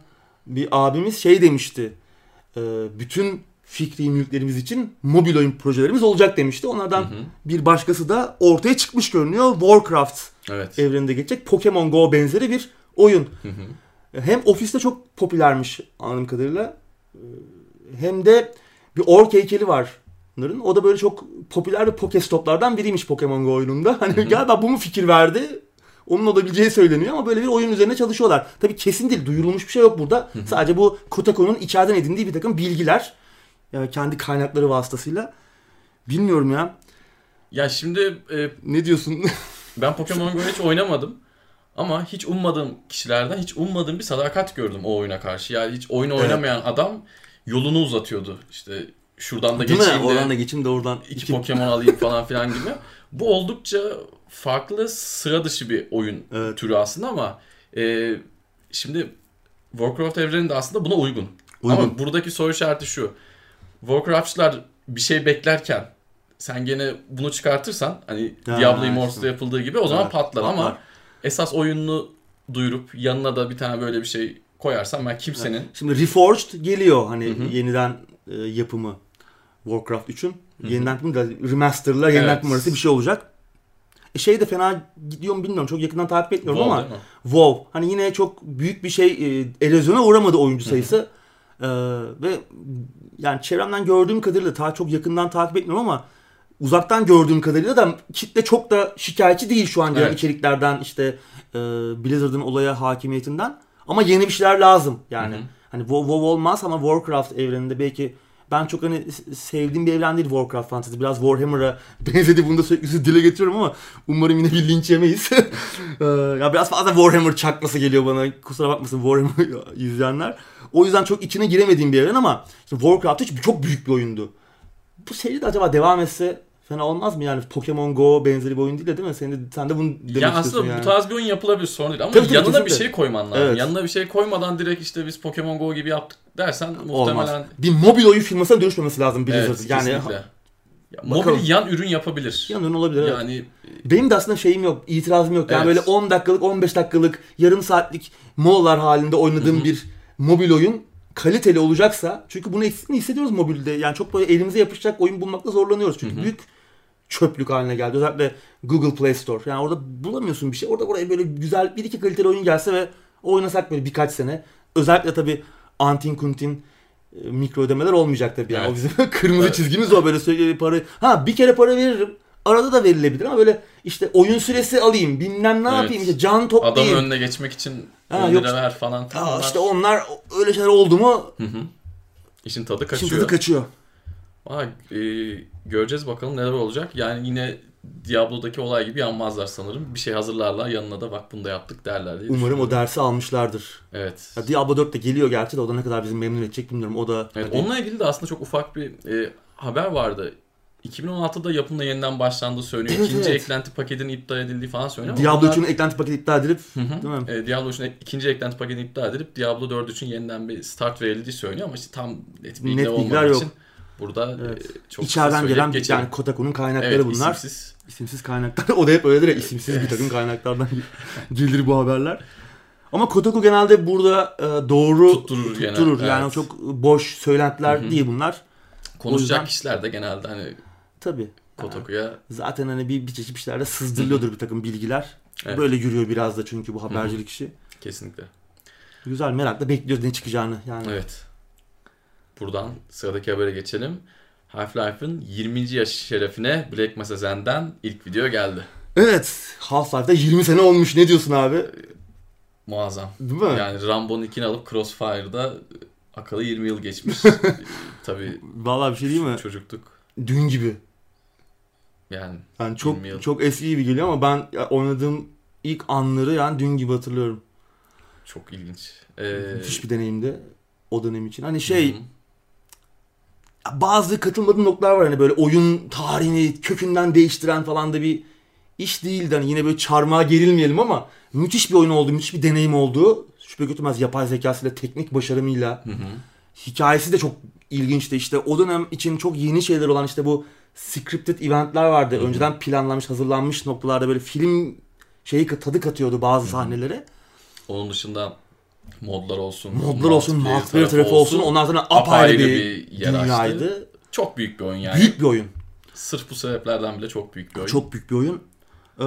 bir abimiz şey demişti. E, bütün fikri mülklerimiz için mobil oyun projelerimiz olacak demişti. Onlardan hı hı. bir başkası da ortaya çıkmış görünüyor. Warcraft evet. evreninde geçecek Pokemon Go benzeri bir oyun. Hı hı. Hem ofiste çok popülermiş anladığım kadarıyla. E, hem de bir ork heykeli var bunların. O da böyle çok popüler bir Pokestop'lardan biriymiş Pokemon Go oyununda. Hani hı hı. galiba bu mu fikir verdi? Onun olabileceği söyleniyor ama böyle bir oyun üzerine çalışıyorlar. Tabii kesin değil, duyurulmuş bir şey yok burada. Hı hı. Sadece bu Kotaku'nun içeriden edindiği bir takım bilgiler. Yani kendi kaynakları vasıtasıyla. Bilmiyorum ya. Ya şimdi... E, ne diyorsun? ben Pokemon Go'yu hiç oynamadım. Ama hiç ummadığım kişilerden hiç ummadığım bir sadakat gördüm o oyuna karşı. Yani hiç oyun oynamayan evet. adam yolunu uzatıyordu. İşte şuradan da Değil geçeyim mi? de. Oradan da geçeyim de oradan. iki Pokemon alayım falan filan gibi. Bu oldukça farklı sıra dışı bir oyun evet. türü aslında ama e, şimdi Warcraft evreni de aslında buna uygun. uygun. Ama buradaki soru işareti şu. Warcraft'çılar bir şey beklerken sen gene bunu çıkartırsan hani ya, Diablo Immortal'da işte. yapıldığı gibi o zaman evet, patlar, patlar ama esas oyununu duyurup yanına da bir tane böyle bir şey koyarsan ben kimsenin... Evet. Şimdi Reforged geliyor hani Hı-hı. yeniden e, yapımı Warcraft 3'ün. Yeniden yapımı da remasterlar, yeniden evet. yapımı arası bir şey olacak. E şey de fena gidiyor mu bilmiyorum. Çok yakından takip etmiyorum WoW, ama WoW. Hani yine çok büyük bir şey e, erozyona uğramadı oyuncu sayısı. Ee, ve yani çevremden gördüğüm kadarıyla daha çok yakından takip etmiyorum ama uzaktan gördüğüm kadarıyla da kitle çok da şikayetçi değil şu an evet. içeriklerden işte e, Blizzard'ın olaya hakimiyetinden. Ama yeni bir şeyler lazım yani. Hı hı. Hani WoW, WoW olmaz ama Warcraft evreninde belki Ben çok hani sevdiğim bir evren değil Warcraft Fantasy. Biraz Warhammer'a benzedi. Bunu da sürekli dile getiriyorum ama umarım yine bir linç yemeyiz. Ee, ya biraz fazla Warhammer çakması geliyor bana. Kusura bakmasın Warhammer izleyenler. O yüzden çok içine giremediğim bir evren ama Warcraft hiç çok büyük bir oyundu. Bu seri de acaba devam etse fena olmaz mı yani? Pokemon Go benzeri bir oyun değil de değil mi? Sen de, sen de bunu demek Ya istiyorsun aslında yani. bu tarz bir oyun yapılabilir sorun değil ama Tabii, tabii, yanına bir kesinlikle. şey koyman lazım. Evet. Yanına bir şey koymadan direkt işte biz Pokemon Go gibi yaptık dersen Olmaz. muhtemelen Bir mobil oyun firmasına dönüşmemesi lazım Blizzard. evet, yani kesinlikle. Ya, mobil yan ürün yapabilir. yanın olabilir. evet. Yani Benim de aslında şeyim yok, itirazım yok. Yani Evet. böyle 10 dakikalık, 15 dakikalık, yarım saatlik molalar halinde oynadığım bir mobil oyun kaliteli olacaksa çünkü bunu eksikliğini hissediyoruz mobilde. Yani çok böyle elimize yapışacak oyun bulmakta zorlanıyoruz. Çünkü büyük çöplük haline geldi. Özellikle Google Play Store. Yani orada bulamıyorsun bir şey. Orada buraya böyle güzel bir iki kaliteli oyun gelse ve oynasak böyle birkaç sene. Özellikle tabii Antin Kuntin e, mikro ödemeler olmayacak tabii. Yani. O bizim kırmızı Evet. çizgimiz o böyle sürekli para. Ha bir kere para veririm. Arada da verilebilir ama böyle işte oyun süresi alayım bilmem ne Evet. yapayım işte can adamın toplayayım. önüne geçmek için Ha, 10 yok. lira ver falan. Tamam, işte onlar öyle şeyler oldu mu Hı hı. İşin tadı işin kaçıyor. tadı kaçıyor. Vay, e, göreceğiz bakalım neler olacak. Yani yine Diablo'daki olay gibi yanmazlar sanırım. Bir şey hazırlarlar yanına da bak bunu da yaptık derler diye Umarım o dersi almışlardır. Evet. Ya Diablo 4 de geliyor gerçi de o da ne kadar bizi memnun edecek bilmiyorum. O da Evet, hadi- onunla ilgili de aslında çok ufak bir e, haber vardı. 2016'da yapımda yeniden başlandığı söyleniyor. Evet, İkinci evet. eklenti paketinin iptal edildiği falan söyleniyor. Diablo bunlar- 3'ün eklenti paketi iptal edilip değil mi? E, Diablo 3'ün ikinci eklenti paketini iptal edilip Diablo 4 için yeniden bir start verildiği söyleniyor ama işte tam net bilgi Net olmadığı yok. için burada Evet. e, çok İçeriden gelen geçelim. yani Kotaku'nun kaynakları evet, bunlar. isimsiz. İsimsiz kaynaklar. o da hep öyledir ya isimsiz bir takım kaynaklardan gelir bu haberler. Ama Kotaku genelde burada e, doğru Tutturur genel, tutturur. Yani evet. çok boş söylentiler Hı hı. değil bunlar. Konuşacak yüzden- kişiler de genelde hani Tabii. Kotaku'ya Zaten hani bir, bir çeşit işlerde sızdırılıyordur bir takım bilgiler. Evet. Böyle yürüyor biraz da çünkü bu habercilik işi. kesinlikle. Güzel merakla bekliyoruz ne çıkacağını. Yani Evet. Buradan sıradaki habere geçelim. Half-Life'ın 20. yaş şerefine Black Mesa Zen'den ilk video geldi. Evet. Half-Life'da 20 sene olmuş. Ne diyorsun abi? Muazzam. Değil mi? Yani Rambo'nun ikini alıp Crossfire'da akalı 20 yıl geçmiş. Tabii Vallahi bir şey değil mi? çocuktuk. Dün gibi. Yani Yani çok 20 yıl. çok eski gibi geliyor ama ben oynadığım ilk anları yani dün gibi hatırlıyorum. çok ilginç. Ee, Müthiş bir deneyimdi o dönem için. Hani şey hı. Bazı katılmadığım noktalar var hani böyle oyun tarihini kökünden değiştiren falan da bir iş değildi. Hani yine böyle çarmıha gerilmeyelim ama müthiş bir oyun oldu, müthiş bir deneyim oldu. Şüphe götürmez yapay zekasıyla, teknik başarımıyla. Hı hı. Hikayesi de çok ilginçti. İşte o dönem için çok yeni şeyler olan işte bu scripted eventler vardı. Önceden planlanmış, hazırlanmış noktalarda böyle film şeyi tadı katıyordu bazı sahnelere. Onun dışında modlar olsun. Modlar olsun, multiplayer tarafı olsun. Onlar zaten apayrı bir, yer açtı. dünyaydı. Çok büyük bir oyun yani. Büyük bir oyun. Sırf bu sebeplerden bile çok büyük bir oyun. Çok büyük bir oyun. Ee,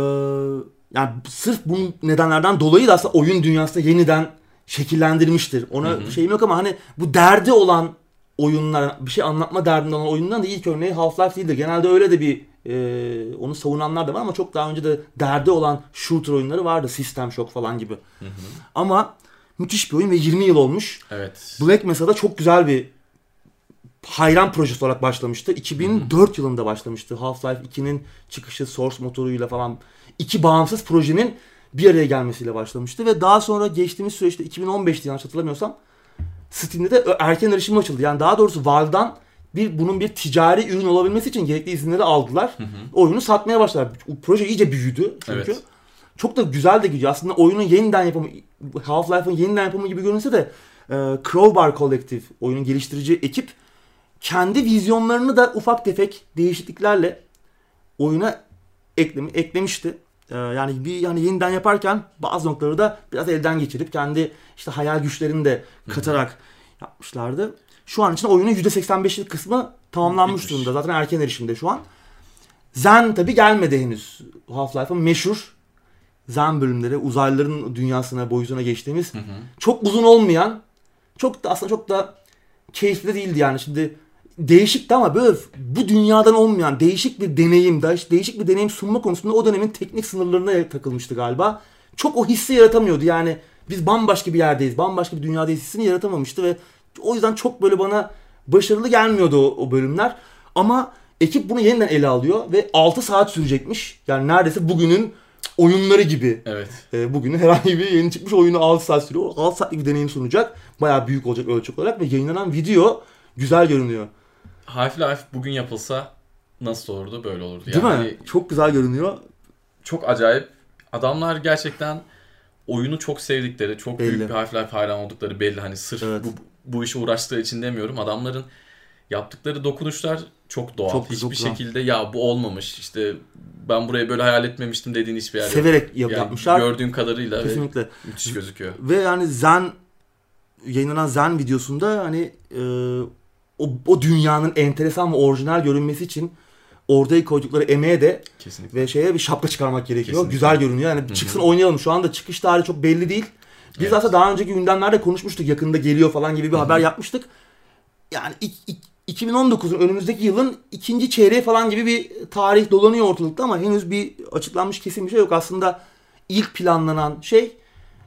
yani sırf bu nedenlerden dolayı da aslında oyun dünyasında yeniden şekillendirmiştir. Ona şeyim yok ama hani bu derdi olan oyunlar, bir şey anlatma derdinde olan oyundan da ilk örneği Half-Life değildir. Genelde öyle de bir e, onu savunanlar da var ama çok daha önce de derdi olan shooter oyunları vardı. System Shock falan gibi. Ama müthiş bir oyun ve 20 yıl olmuş. Evet. Black Mesa'da çok güzel bir hayran projesi olarak başlamıştı. 2004 yılında başlamıştı. Half-Life 2'nin çıkışı Source motoruyla falan iki bağımsız projenin bir araya gelmesiyle başlamıştı ve daha sonra geçtiğimiz süreçte 2015'ti yanlış hatırlamıyorsam Steam'de de erken erişim açıldı. Yani daha doğrusu Valve'dan bir bunun bir ticari ürün olabilmesi için gerekli izinleri aldılar. Oyunu satmaya başladılar. Proje iyice büyüdü çünkü. Evet. Çok da güzel de gidiyor. Aslında oyunun yeniden yapımı, Half-Life'ın yeniden yapımı gibi görünse de e, Crowbar Collective, oyunun geliştirici ekip kendi vizyonlarını da ufak tefek değişikliklerle oyuna eklemi, eklemişti. E, yani bir yani yeniden yaparken bazı noktaları da biraz elden geçirip kendi işte hayal güçlerini de katarak yapmışlardı. Şu an için oyunun %85'lik kısmı tamamlanmış Bitmiş. durumda. Zaten erken erişimde şu an. Zen tabi gelmedi henüz. Half-Life'ın meşhur Zen bölümleri uzaylıların dünyasına, boyutuna geçtiğimiz çok uzun olmayan çok da aslında çok da keyifli de değildi yani. Şimdi değişikti ama böyle bu dünyadan olmayan değişik bir deneyim, değiş- değişik bir deneyim sunma konusunda o dönemin teknik sınırlarına takılmıştı galiba. Çok o hissi yaratamıyordu yani. Biz bambaşka bir yerdeyiz, bambaşka bir dünyadayız hissini yaratamamıştı ve o yüzden çok böyle bana başarılı gelmiyordu o, o bölümler. Ama ekip bunu yeniden ele alıyor ve 6 saat sürecekmiş. Yani neredeyse bugünün oyunları gibi. Evet. E, bugünün herhangi bir yeni çıkmış oyunu 6 saat sürüyor. 6 saatlik bir deneyim sunacak. Bayağı büyük olacak ölçek olarak ve yayınlanan video güzel görünüyor. Half-Life bugün yapılsa nasıl olurdu? Böyle olurdu. Değil yani mi? Çok güzel görünüyor. Çok acayip. Adamlar gerçekten oyunu çok sevdikleri, çok Belli. büyük bir Half-Life hayran oldukları belli. Hani sırf Evet. bu, bu işe uğraştıkları için demiyorum. Adamların yaptıkları dokunuşlar çok doğal. Çok- Hiçbir doğal. şekilde ya bu olmamış. İşte ben burayı böyle hayal etmemiştim dediğin hiçbir yer yok. Severek Yani yapmışlar. Gördüğüm kadarıyla ve Kesinlikle. müthiş gözüküyor. Ve yani Zen yayınlanan Zen videosunda hani e, o, o dünyanın enteresan ve orijinal görünmesi için ortaya koydukları emeğe de Kesinlikle. ve şeye bir şapka çıkarmak gerekiyor. Kesinlikle. Güzel görünüyor. Yani çıksın oynayalım. Şu anda çıkış tarihi çok belli değil. Biz Evet. aslında daha önceki gündemlerde konuşmuştuk. Yakında geliyor falan gibi bir haber yapmıştık. Yani ik- ik- 2019'un önümüzdeki yılın ikinci çeyreği falan gibi bir tarih dolanıyor ortalıkta ama henüz bir açıklanmış kesin bir şey yok. Aslında ilk planlanan şey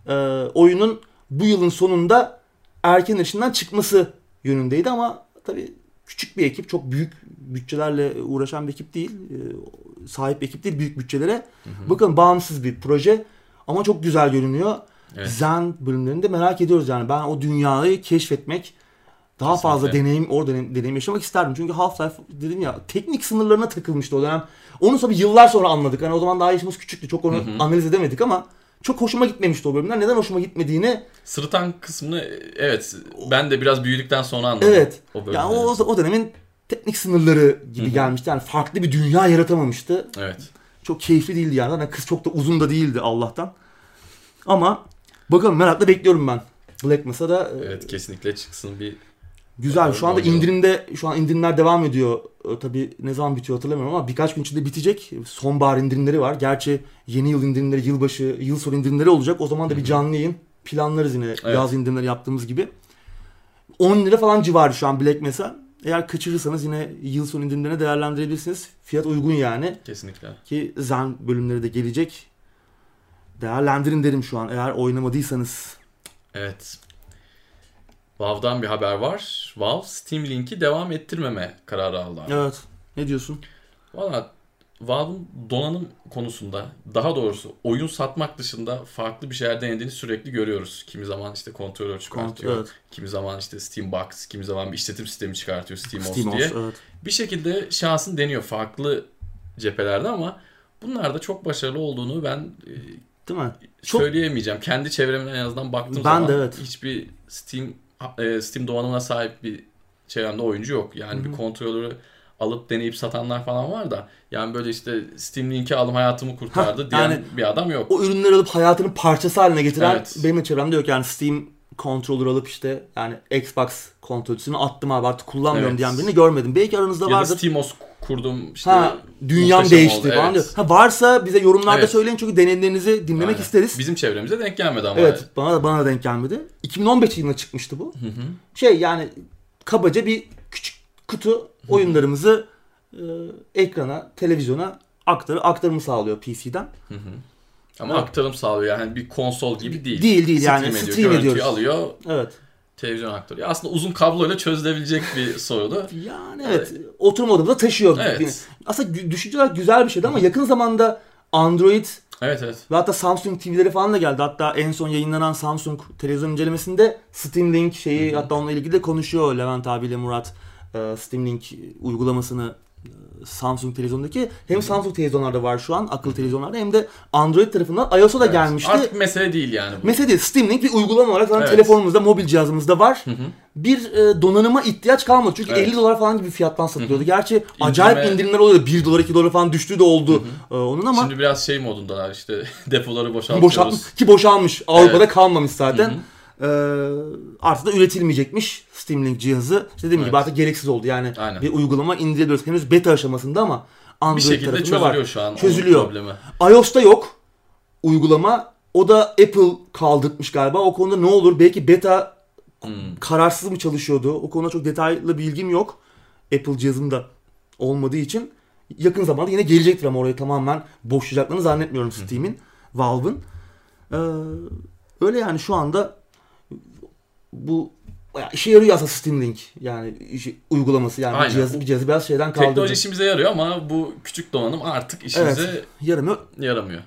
e, oyunun bu yılın sonunda erken erişimden çıkması yönündeydi ama tabii küçük bir ekip çok büyük bütçelerle uğraşan bir ekip değil. E, sahip bir ekip değil büyük bütçelere. Bakın bağımsız bir proje ama çok güzel görünüyor. Evet. Zen bölümlerini de merak ediyoruz yani. Ben o dünyayı keşfetmek daha Kesinlikle. fazla deneyim, o deneyim, deneyim yaşamak isterdim. Çünkü Half-Life dedim ya teknik sınırlarına takılmıştı o dönem. Onu tabii yıllar sonra anladık. Hani o zaman daha yaşımız küçüktü. Çok onu analiz edemedik ama çok hoşuma gitmemişti o bölümler. Neden hoşuma gitmediğini Sırıtan kısmını evet ben de biraz büyüdükten sonra anladım. evet. O bölümleri. yani o, o dönemin teknik sınırları gibi gelmişti. Yani farklı bir dünya yaratamamıştı. Evet. Çok keyifli değildi yani. Zaten kız çok da uzun da değildi Allah'tan. Ama bakalım merakla bekliyorum ben. Black Mesa'da e, Evet kesinlikle çıksın bir Güzel. Şu anda indirimde şu an indirimler devam ediyor. Ee, tabii ne zaman bitiyor hatırlamıyorum ama birkaç gün içinde bitecek. Sonbahar indirimleri var. Gerçi yeni yıl indirimleri, yılbaşı, yıl sonu indirimleri olacak. O zaman da bir canlı yayın planlarız yine yaz indirimleri yaptığımız gibi. 10 lira falan civarı şu an Black Mesa. Eğer kaçırırsanız yine yıl sonu indirimlerine değerlendirebilirsiniz. Fiyat uygun yani. kesinlikle. Ki Zen bölümleri de gelecek. Değerlendirin derim şu an eğer oynamadıysanız. Evet. Valve'dan bir haber var. Valve Steam Link'i devam ettirmeme kararı aldı. abi. Evet. Ne diyorsun? Valla Valve'ın donanım konusunda daha doğrusu oyun satmak dışında farklı bir şeyler denediğini sürekli görüyoruz. Kimi zaman işte kontrolör çıkartıyor. evet. Kimi zaman işte Steam Box, kimi zaman bir işletim sistemi çıkartıyor SteamOS SteamOS, diye. evet. Bir şekilde şansını deniyor farklı cephelerde ama bunlar da çok başarılı olduğunu ben e, Değil mi? Çok söyleyemeyeceğim. Kendi çevremden en azından baktığım Ben zaman de evet. hiçbir Steam e, Steam donanımına sahip bir çevremde oyuncu yok. Yani bir kontrolörü alıp deneyip satanlar falan var da yani böyle işte Steam Link'i aldım hayatımı kurtardı Ha, diyen yani bir adam yok. o ürünleri alıp hayatının parçası haline getiren Evet. benim de çevremde yok. Yani Steam controller alıp işte yani Xbox kontrolcüsünü attım abi artık kullanmıyorum Evet. diyen birini görmedim. Belki aranızda Ya vardır. SteamOS kurdum işte Ha, dünyam değişti oldu, falan evet. diyor. Ha, varsa bize yorumlarda Evet. söyleyin çünkü deneyimlerinizi dinlemek Aynen. isteriz. Bizim çevremize denk gelmedi ama. Evet bana da bana da denk gelmedi. 2015 yılında çıkmıştı bu. Şey yani kabaca bir küçük kutu oyunlarımızı e, ekrana, televizyona aktarı aktarımı sağlıyor PC'den. Ama aktarım sağlıyor yani bir konsol gibi değil. Değil, değil yani, ediyor, stream ediyoruz. alıyor, Evet. Televizyon aktarıyor. Aslında uzun kabloyla çözülebilecek bir sorunu. Yani evet. Oturma odamıza taşıyor. Evet. Aslında düşünce olarak güzel bir şeydi ama yakın zamanda Android Evet evet. ve hatta Samsung TV'leri falan da geldi. Hatta en son yayınlanan Samsung televizyon incelemesinde Steam Link şeyi hatta onunla ilgili de konuşuyor Levent abiyle Murat. Ee, Steam Link uygulamasını e, Samsung televizyondaki hem Samsung televizyonlarda var şu an akıllı televizyonlarda hem de Android tarafından iOS'a da Evet. gelmişti. Artık mesele değil yani bu. Mesela değil, Steam Link bir uygulama olarak zaten Evet. telefonumuzda, mobil cihazımızda var. Bir e, donanıma ihtiyaç kalmadı. Çünkü Evet. 50 dolar falan gibi bir fiyattan satılıyordu. Gerçi acayip İndirme- indirimler oluyor. 1 dolar, 2 dolar falan düştüğü de oldu e, onun ama Şimdi biraz şey modundalar işte depoları boşaltıyoruz. boşaltmış ki boşalmış. Avrupa'da Evet. kalmamış zaten. E, artık da üretilmeyecekmiş Steam Link cihazı. İşte dediğim gibi Evet. artık gereksiz oldu. Yani Aynen. bir uygulama indirebiliyoruz. Henüz beta aşamasında ama Android Bir şekilde çözülüyor var. şu an Çözülüyor. problemi. iOS'ta yok uygulama. O da Apple kaldırtmış galiba. O konuda ne olur? Belki beta Hmm. kararsız mı çalışıyordu? O konuda çok detaylı bilgim yok. Apple cihazında olmadığı için. Yakın zamanda yine gelecektir ama orayı tamamen boşlayacaklarını zannetmiyorum Steam'in, Valve'ın. Ee, öyle yani şu anda bu ya işe yarıyor aslında Steam Link yani işi- uygulaması yani Aynen. cihazı, bir cihazı biraz şeyden kaldırdı. Teknoloji işimize yarıyor ama bu küçük donanım artık işimize Evet. Yaramıyor. yaramıyor.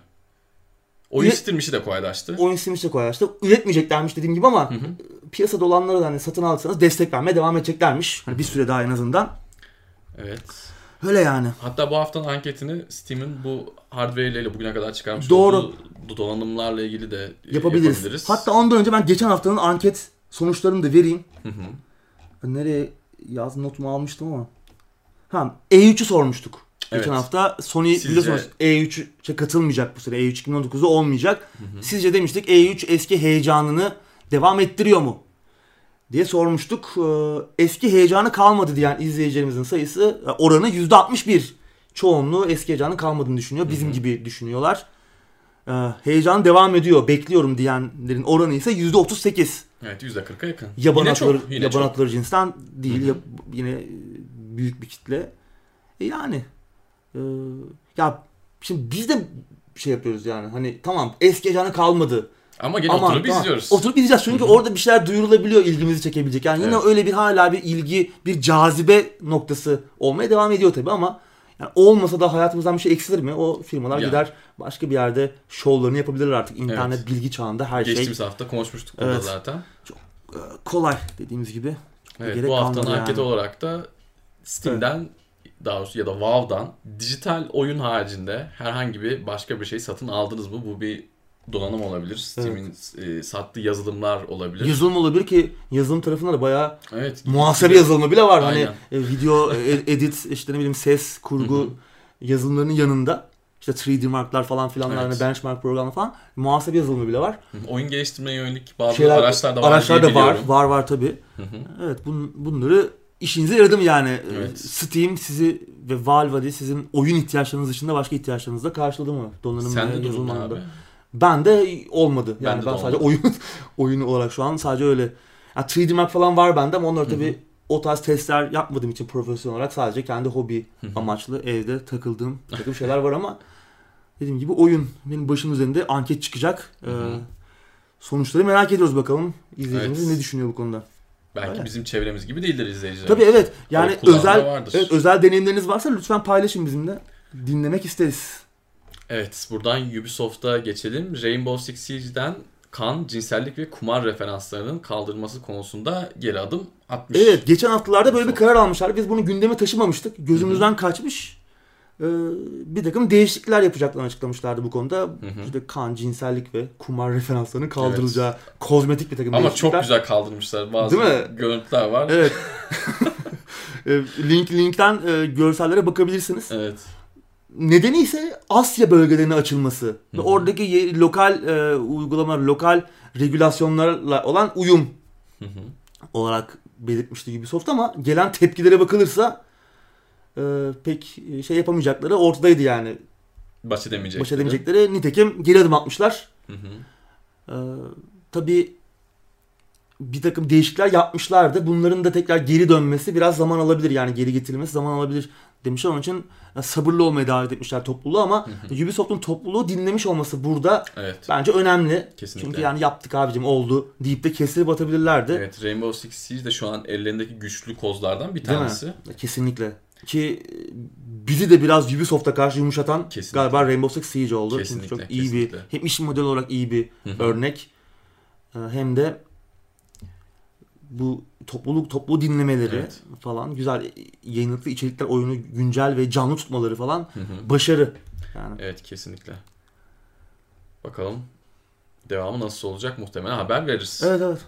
Oyun Üre- Steam işi de kolaylaştı. Oyun Steam işte koyarlar. Üretmeyeceklermiş dediğim gibi ama piyasada olanlara da hani satın alırsanız destek vermeye devam edeceklermiş. Hani bir süre daha en azından. Evet. Öyle yani. Hatta bu haftanın anketini Steam'in bu hardware ile bugüne kadar çıkarmış Doğru. olduğu donanımlarla ilgili de Yapabiliriz. yapabiliriz. Hatta ondan önce ben geçen haftanın anket sonuçlarını da vereyim. Hı hı. Ben nereye yaz notumu almıştım ama. Ha, E3'ü sormuştuk. Evet. Geçen hafta Sony Sizce- biliyorsunuz E3'e katılmayacak bu sene. E3 2019'da olmayacak. Sizce demiştik E3 eski heyecanını devam ettiriyor mu? diye sormuştuk. Ee, Eski heyecanı kalmadı diyen izleyicilerimizin sayısı e, oranı %61. Çoğunluğu eski heyecanı kalmadığını düşünüyor. Bizim gibi düşünüyorlar. Ee, Heyecan devam ediyor. Bekliyorum diyenlerin oranı ise %38. Evet %40'a yakın. Yaban yine atları, çok. Yine yaban çok. atları cinsten değil. ya- yine büyük bir kitle. E yani e, ya şimdi biz de şey yapıyoruz yani hani tamam eski heyecanı kalmadı. Ama gene Ama oturup tamam, izliyoruz. Oturup izleyeceğiz çünkü orada bir şeyler duyurulabiliyor ilgimizi çekebilecek. Yani yine Evet. öyle bir hala bir ilgi, bir cazibe noktası olmaya devam ediyor tabii ama yani olmasa da hayatımızdan bir şey eksilir mi? O firmalar Ya. gider başka bir yerde şovlarını yapabilirler artık. İnternet bilgi çağında her Geçtiğimiz şey hafta konuşmuştuk burada Evet. zaten. e, kolay dediğimiz gibi. Evet, gerek bu haftanın kalmadı anketi yani. olarak da Steam'den daha doğrusu ya da WoW'dan dijital oyun haricinde herhangi bir başka bir şey satın aldınız mı? Bu bir donanım olabilir. Steam'in e, sattığı yazılımlar olabilir. Yazılım olabilir ki yazılım tarafında da bayağı evet. muhasebe yazılımı bile var. Hani Aynen. e, video e, edit işte ne bileyim ses kurgu yazılımlarının yanında işte 3D marklar falan filanlar Evet. hani benchmark programı falan muhasebe yazılımı bile var. Oyun geliştirmeye yönelik bazı Şeyler, araçlar da var araçlar da var. Var var tabi. Evet bun, bunları işinize yaradı mı yani? E, Evet. Steam sizi ve Valve hadi sizin oyun ihtiyaçlarınız dışında başka ihtiyaçlarınızı da karşıladı mı? Donanım Sen ve yazılım anlamında. Ben de olmadı. Yani ben de sadece olmadı. oyun oyunu olarak şu an sadece öyle. Yani 3D Mark falan var bende ama onları tabii o tarz testler yapmadığım için profesyonel olarak sadece kendi hobi amaçlı evde takıldığım takım şeyler var ama dediğim gibi oyun benim başım üzerinde anket çıkacak. Ee, sonuçları merak ediyoruz bakalım. İzleyicimiz Evet. ne düşünüyor bu konuda? Belki Öyle. bizim çevremiz gibi değildir izleyiciler. Tabii evet. Yani özel evet, özel deneyimleriniz varsa lütfen paylaşın bizimle. Dinlemek isteriz. Evet, buradan Ubisoft'a geçelim. Rainbow Six Siege'den kan, cinsellik ve kumar referanslarının kaldırılması konusunda geri adım atmış. Evet geçen haftalarda böyle bir karar almışlar. Biz bunu gündeme taşımamıştık. Gözümüzden kaçmış. Ee, bir takım değişiklikler yapacaklarını açıklamışlardı bu konuda. İşte kan, cinsellik ve kumar referanslarının kaldırılacağı kozmetik bir takım Ama değişiklikler. çok güzel kaldırmışlar. Bazı Değil mi? görüntüler var. Evet. Ee, Link linkten e, görsellere bakabilirsiniz. Evet. Nedeni ise Asya bölgelerine açılması ve oradaki ye- lokal e, uygulamalar, lokal regülasyonlarla olan uyum olarak belirtmişti Ubisoft ama gelen tepkilere bakılırsa e, pek şey yapamayacakları ortadaydı yani. Baş edemeyecek. Baş edemeyecekleri. Nitekim geri adım atmışlar. Hı hı. Ee, tabii bir takım değişiklikler yapmışlardı. Bunların da tekrar geri dönmesi biraz zaman alabilir. Yani geri getirilmesi zaman alabilir demişler. Onun için e, sabırlı olmaya davet etmişler topluluğu ama Ubisoft'un topluluğu dinlemiş olması burada Evet. bence önemli. Kesinlikle. Çünkü yani yaptık abicim oldu deyip de kesilip atabilirlerdi. Evet, Rainbow Six Siege de şu an ellerindeki güçlü kozlardan bir tanesi. Kesinlikle. Ki e, bizi de biraz Ubisoft'a karşı yumuşatan Kesinlikle. galiba Rainbow Six Siege oldu. Çünkü Kesinlikle, çok iyi kesinlikle. bir hem iş modeli olarak iyi bir örnek e, hem de bu topluluk toplu dinlemeleri Evet. falan güzel yayınlıklı içerikler oyunu güncel ve canlı tutmaları falan başarı. Yani Evet, kesinlikle. Bakalım devamı nasıl olacak muhtemelen haber veririz. evet evet.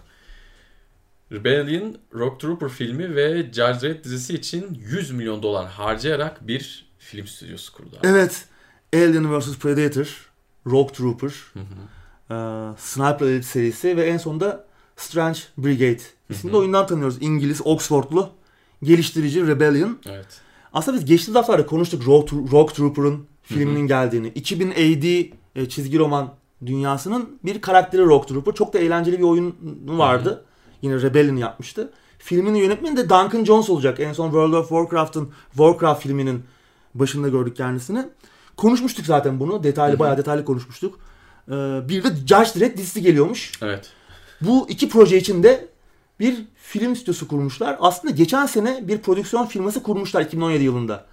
Rebellion, Rock Trooper filmi ve Judge Dredd dizisi için 100 milyon dolar harcayarak bir film stüdyosu kurdu. abi. Evet. Alien vs Predator, Rogue Trooper, e, Sniper Elite serisi ve en sonunda Strange Brigade isimli oyundan tanıyoruz. İngiliz, Oxfordlu geliştirici Rebellion. Evet. Aslında biz geçtiğimiz haftalarda konuştuk Tro- Rogue Trooper'ın filminin geldiğini. 2000 AD e, çizgi roman dünyasının bir karakteri Rogue Trooper. Çok da eğlenceli bir oyunu vardı. Yine Rebellion yapmıştı. Filmin yönetmeni de Duncan Jones olacak. En son World of Warcraft'ın Warcraft filminin başında gördük kendisini. Konuşmuştuk zaten bunu. Detaylı bayağı detaylı konuşmuştuk. Ee, bir de Judge Dredd dizisi geliyormuş. Evet. Bu iki proje için de bir film stüdyosu kurmuşlar. Aslında geçen sene bir prodüksiyon firması kurmuşlar 2017 yılında.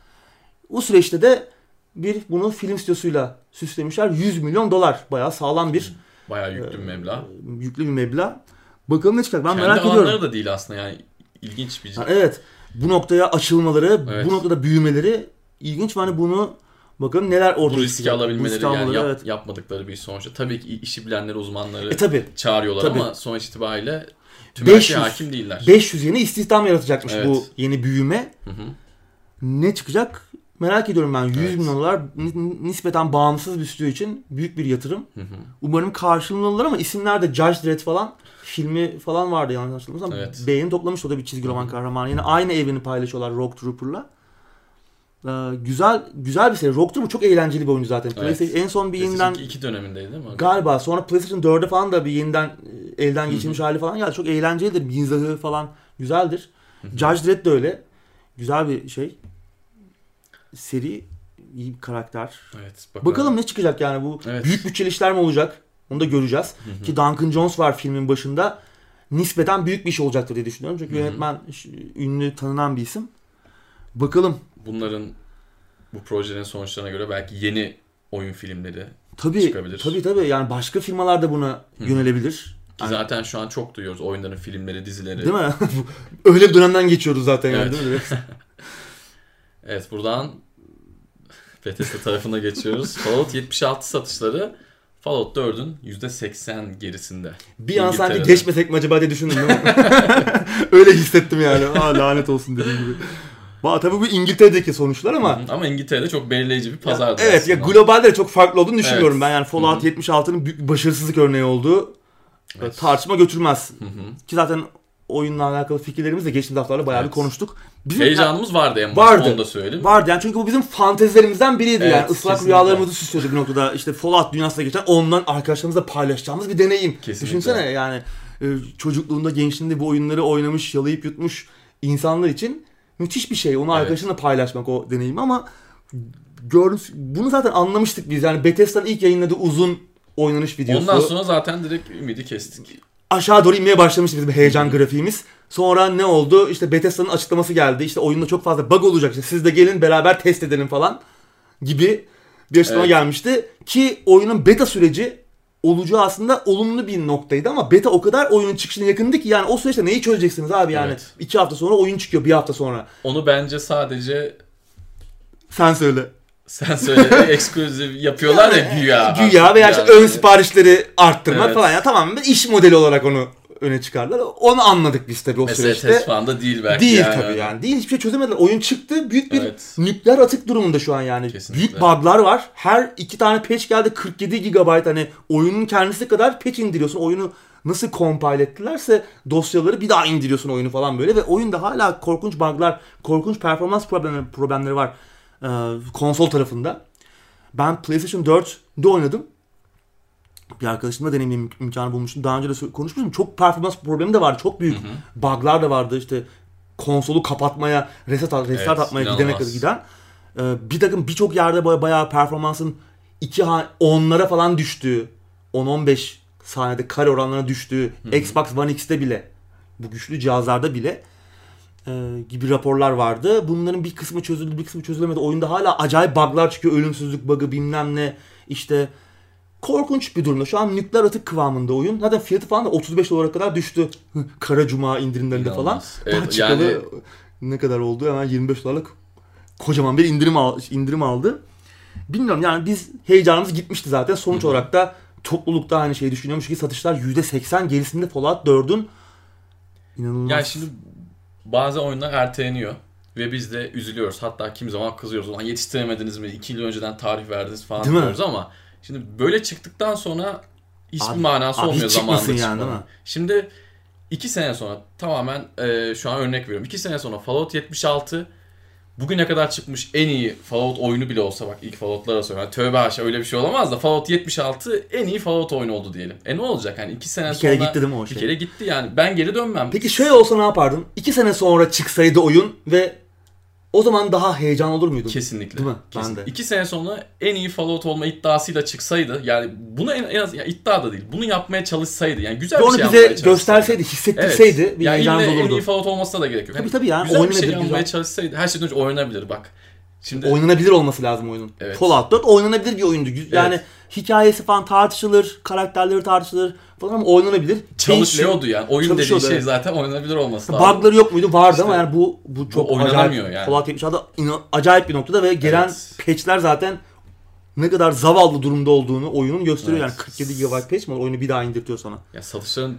O süreçte de bir bunu film stüdyosuyla süslemişler. 100 milyon dolar. Bayağı sağlam bir Bayağı yüklü bir meblağ. yüklü bir meblağ. Bakalım ne çıkacak ben Kendi merak ediyorum. da değil aslında yani ilginç bir Ha, evet. Bu noktaya açılmaları, Evet. bu noktada büyümeleri ilginç. ve Hani bunu bakalım neler ortaya bu riski. Bu alabilmeleri yani yap- evet. yapmadıkları bir sonuçta. Tabii ki işi bilenleri, uzmanları E tabi. çağırıyorlar tabii. ama sonuç itibariyle tüm 500 her şeye hakim değiller. 500 yeni istihdam yaratacakmış Evet. bu yeni büyüme. Hı hı. Ne çıkacak? Merak ediyorum ben. 100 Evet. milyon dolar ni- nispeten bağımsız bir stüdyo için büyük bir yatırım. Hı hı. Umarım karşılığını alır ama isimler de Judge Dredd falan filmi falan vardı yanlış hatırlamıyorsam. Evet. Beğeni toplamış o da bir çizgi roman kahramanı. Yine aynı evreni paylaşıyorlar Rogue Trooper'la. Ee, güzel güzel bir seri. Rogue Trooper çok eğlenceli bir oyuncu zaten. Evet. PlayStation en son bir yeniden PlayStation 2 dönemindeydi değil mi? galiba sonra PlayStation 4'e falan da bir yeniden e, elden geçirmiş hali falan geldi. Çok eğlencelidir. Mizahı falan güzeldir. Judge Dredd de öyle. Güzel bir şey. Seri iyi bir karakter. Evet. Bakalım. Bakalım ne çıkacak yani bu Evet. büyük bütçeli işler mi olacak? Onu da göreceğiz. Ki Duncan Jones var filmin başında. Nispeten büyük bir iş olacaktır diye düşünüyorum. Çünkü yönetmen ünlü tanınan bir isim. Bakalım. Bunların bu projenin sonuçlarına göre belki yeni oyun filmleri Tabii Çıkabilir. tabii tabii yani başka firmalar da buna yönelebilir. ki zaten şu an çok duyuyoruz oyunların filmleri, dizileri. Değil mi? Öyle bir dönemden geçiyoruz zaten yani Evet. değil mi? Evet buradan Bethesda tarafına geçiyoruz. Fallout 76 satışları Fallout 4'ün %80 gerisinde. Bir an sanki geçmesek mi acaba diye düşündüm? Öyle hissettim yani. Aa lanet olsun dediğim gibi. Ba tabii bu İngiltere'deki sonuçlar ama Ama İngiltere'de çok belirleyici bir Ya, pazardı evet ya aslında. globalde de çok farklı olduğunu düşünüyorum Evet. ben. Yani Fallout 76'nın büyük bir başarısızlık örneği olduğu Evet. tartışma götürmez. Hı hı. Ki zaten oyunla alakalı fikirlerimizi de geçtiğimiz haftalarda bayağı bir Evet. konuştuk. Bizim Heyecanımız vardı en başta Vardı. onu da söyleyeyim. Vardı yani çünkü bu bizim fantezilerimizden biriydi Evet, yani. Islak kesinlikle. rüyalarımızı süslüyordu bir noktada. İşte Fallout dünyasına geçen ondan arkadaşlarımızla paylaşacağımız bir deneyim. Kesinlikle. Düşünsene yani e, çocukluğunda, gençliğinde bu oyunları oynamış, yalayıp yutmuş insanlar için müthiş bir şey. Onu Evet. arkadaşınla paylaşmak o deneyimi ama gördüğünüz bunu zaten anlamıştık biz. Yani Bethesda'nın ilk yayınladığı uzun oynanış videosu. Ondan sonra zaten direkt ümidi kestik. aşağı doğru inmeye başlamıştı bizim heyecan grafiğimiz. Sonra ne oldu? İşte Bethesda'nın açıklaması geldi. İşte oyunda çok fazla bug olacak. İşte siz de gelin beraber test edelim falan gibi bir açıklama Evet. gelmişti. Ki oyunun beta süreci olacağı aslında olumlu bir noktaydı ama beta o kadar oyunun çıkışına yakındı ki yani o süreçte neyi çözeceksiniz abi yani Evet. iki hafta sonra oyun çıkıyor bir hafta sonra. Onu bence sadece Sen söyle. sen söyle eksklusif yapıyorlar ya güya. Güya veya işte Yani- ön siparişleri arttırmak Evet. falan ya tamamen bir iş modeli olarak onu öne çıkardılar. Onu anladık biz tabii o Mesela süreçte. test falan da değil belki. Değil yani. tabii yani. Değil hiçbir şey çözemediler. Oyun çıktı. Büyük bir Evet. nükleer atık durumunda şu an yani. Kesinlikle. Büyük bug'lar var. Her iki tane patch geldi 47 GB hani oyunun kendisi kadar patch indiriyorsun. Oyunu nasıl compile ettilerse dosyaları bir daha indiriyorsun oyunu falan böyle ve oyunda hala korkunç bug'lar, korkunç performans problemleri, problemleri var ee, konsol tarafında. Ben PlayStation 4'de oynadım. Bir arkadaşımla deneyimleme imkanı bulmuştum. Daha önce de konuşmuştum. Çok performans problemi de vardı. Çok büyük bug'lar da vardı. İşte konsolu kapatmaya, reset restart Evet, atmaya gidene kadar giden. Ee, bir takım birçok yerde baya- bayağı performansın 2 onlara falan düştüğü, 10-15 saniyede kare oranlarına düştüğü, Xbox One X'te bile, bu güçlü cihazlarda bile e, gibi raporlar vardı. Bunların bir kısmı çözüldü, bir kısmı çözülemedi. Oyunda hala acayip bug'lar çıkıyor. Ölümsüzlük bug'ı bilmem ne. İşte korkunç bir durumda. Şu an nükleer atık kıvamında oyun. Zaten fiyatı falan da 35 dolara kadar düştü. Kara Cuma indirimlerinde falan. İnanılmaz. Evet, Daha çıkalı yani- ne kadar oldu? Hemen 25 dolarlık kocaman bir indirim al, indirim aldı. Bilmiyorum yani biz heyecanımız gitmişti zaten. Sonuç olarak da toplulukta aynı şeyi düşünüyormuş ki satışlar %80 gerisinde Fallout 4'ün inanılmaz. Yani şimdi bazı oyunlar erteleniyor. Ve biz de üzülüyoruz. Hatta kim zaman kızıyoruz. Ulan yetiştiremediniz mi? İki yıl önceden tarih verdiniz falan Değil mi? diyoruz ama şimdi böyle çıktıktan sonra hiçbir Abi- manası abi olmuyor zamanında yani, değil mi? Şimdi iki sene sonra tamamen e, şu an örnek veriyorum. İki sene sonra Fallout 76 bugüne kadar çıkmış en iyi Fallout oyunu bile olsa bak ilk Fallout'lara söylüyorum. Yani tövbe haşa öyle bir şey olamaz da Fallout 76 en iyi Fallout oyunu oldu diyelim. E ne olacak? Hani iki sene Bir sonra kere gitti değil mi o şey? Bir kere gitti yani. Ben geri dönmem. Peki şöyle olsa ne yapardın? 2 sene sonra çıksaydı oyun ve o zaman daha heyecan olur muydun? Kesinlikle. Değil mi? Kesin. Ben de. İki sene sonra en iyi Fallout olma iddiasıyla çıksaydı yani bunu en, en az ya iddia da değil. Bunu yapmaya çalışsaydı yani güzel Ve bir şey bize gösterseydi, hissettirseydi bir yani heyecanımız illa en olurdu. iyi Fallout olmasına da gerek yok. Tabii tabii ya, Güzel bir oynanabilir, şey yapmaya çalışsaydı her şeyden önce oynanabilir bak. Şimdi Oynanabilir olması lazım oyunun. Evet. Fallout 4 oynanabilir bir oyundu. Yani Evet. hikayesi falan tartışılır, karakterleri tartışılır falan ama oynanabilir. çalışıyordu yani. Oyun Çalışıyordu, şey evet. zaten oynanabilir olması lazım. Bug'ları yok muydu? Vardı ama İşte yani bu bu çok oynanamıyor acayip. yani. Fallout 76'da inan- acayip bir noktada ve gelen Evet. patch'ler zaten ne kadar zavallı durumda olduğunu oyunun gösteriyor. Evet. Yani 47 GB patch mi? Oyunu bir daha indirtiyor sana. Ya satışların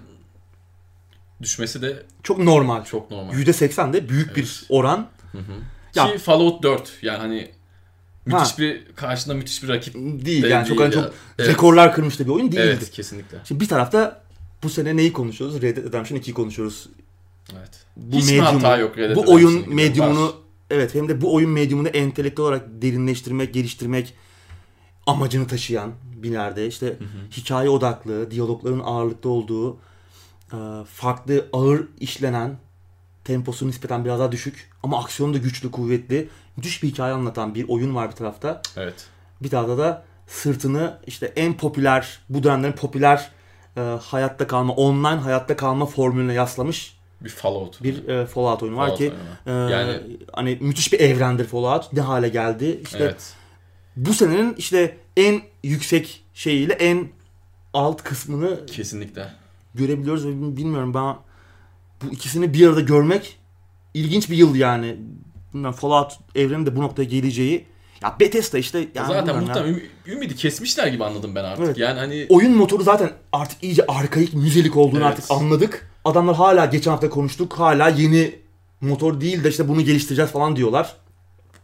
düşmesi de Çok normal. çok normal. %80 de büyük bir Evet. oran. Ya- Ki Fallout 4 yani hani müthiş Ha. bir karşında müthiş bir rakip Değil de yani çok değil hani ya. çok Evet. rekorlar kırmış da bir oyun değildi. Evet kesinlikle. Şimdi bir tarafta bu sene neyi konuşuyoruz? Red Dead Redemption 2'yi konuşuyoruz. Evet. Bu Hiç mi medyumu- hata yok Red Dead Bu oyun medyumunu Var. evet hem de bu oyun medyumunu entelektüel olarak derinleştirmek, geliştirmek amacını taşıyan bir yerde işte hikaye odaklı, diyalogların ağırlıkta olduğu, farklı ağır işlenen, temposu nispeten biraz daha düşük ama aksiyonu da güçlü, kuvvetli, müthiş bir hikaye anlatan bir oyun var bir tarafta. Evet. Bir tarafta da sırtını işte en popüler, bu dönemlerin popüler e, hayatta kalma, online hayatta kalma formülüne yaslamış Bir Fallout. bir e, Fallout oyunu var Fallout ki oyunu. e, Yani- hani müthiş bir evrendir Fallout. Ne hale geldi? İşte Evet. bu senenin işte en yüksek şeyiyle en alt kısmını Kesinlikle. görebiliyoruz ve bilmiyorum ben bu ikisini bir arada görmek ilginç bir yıl yani. Fallout evreni de bu noktaya geleceği. Ya Bethesda işte yani Zaten ya. muhtemelen üm- ümidi kesmişler gibi anladım ben artık. Evet. Yani hani oyun motoru zaten artık iyice arkaik, müzelik olduğunu Evet. artık anladık. Adamlar hala geçen hafta konuştuk. Hala yeni motor değil de işte bunu geliştireceğiz falan diyorlar.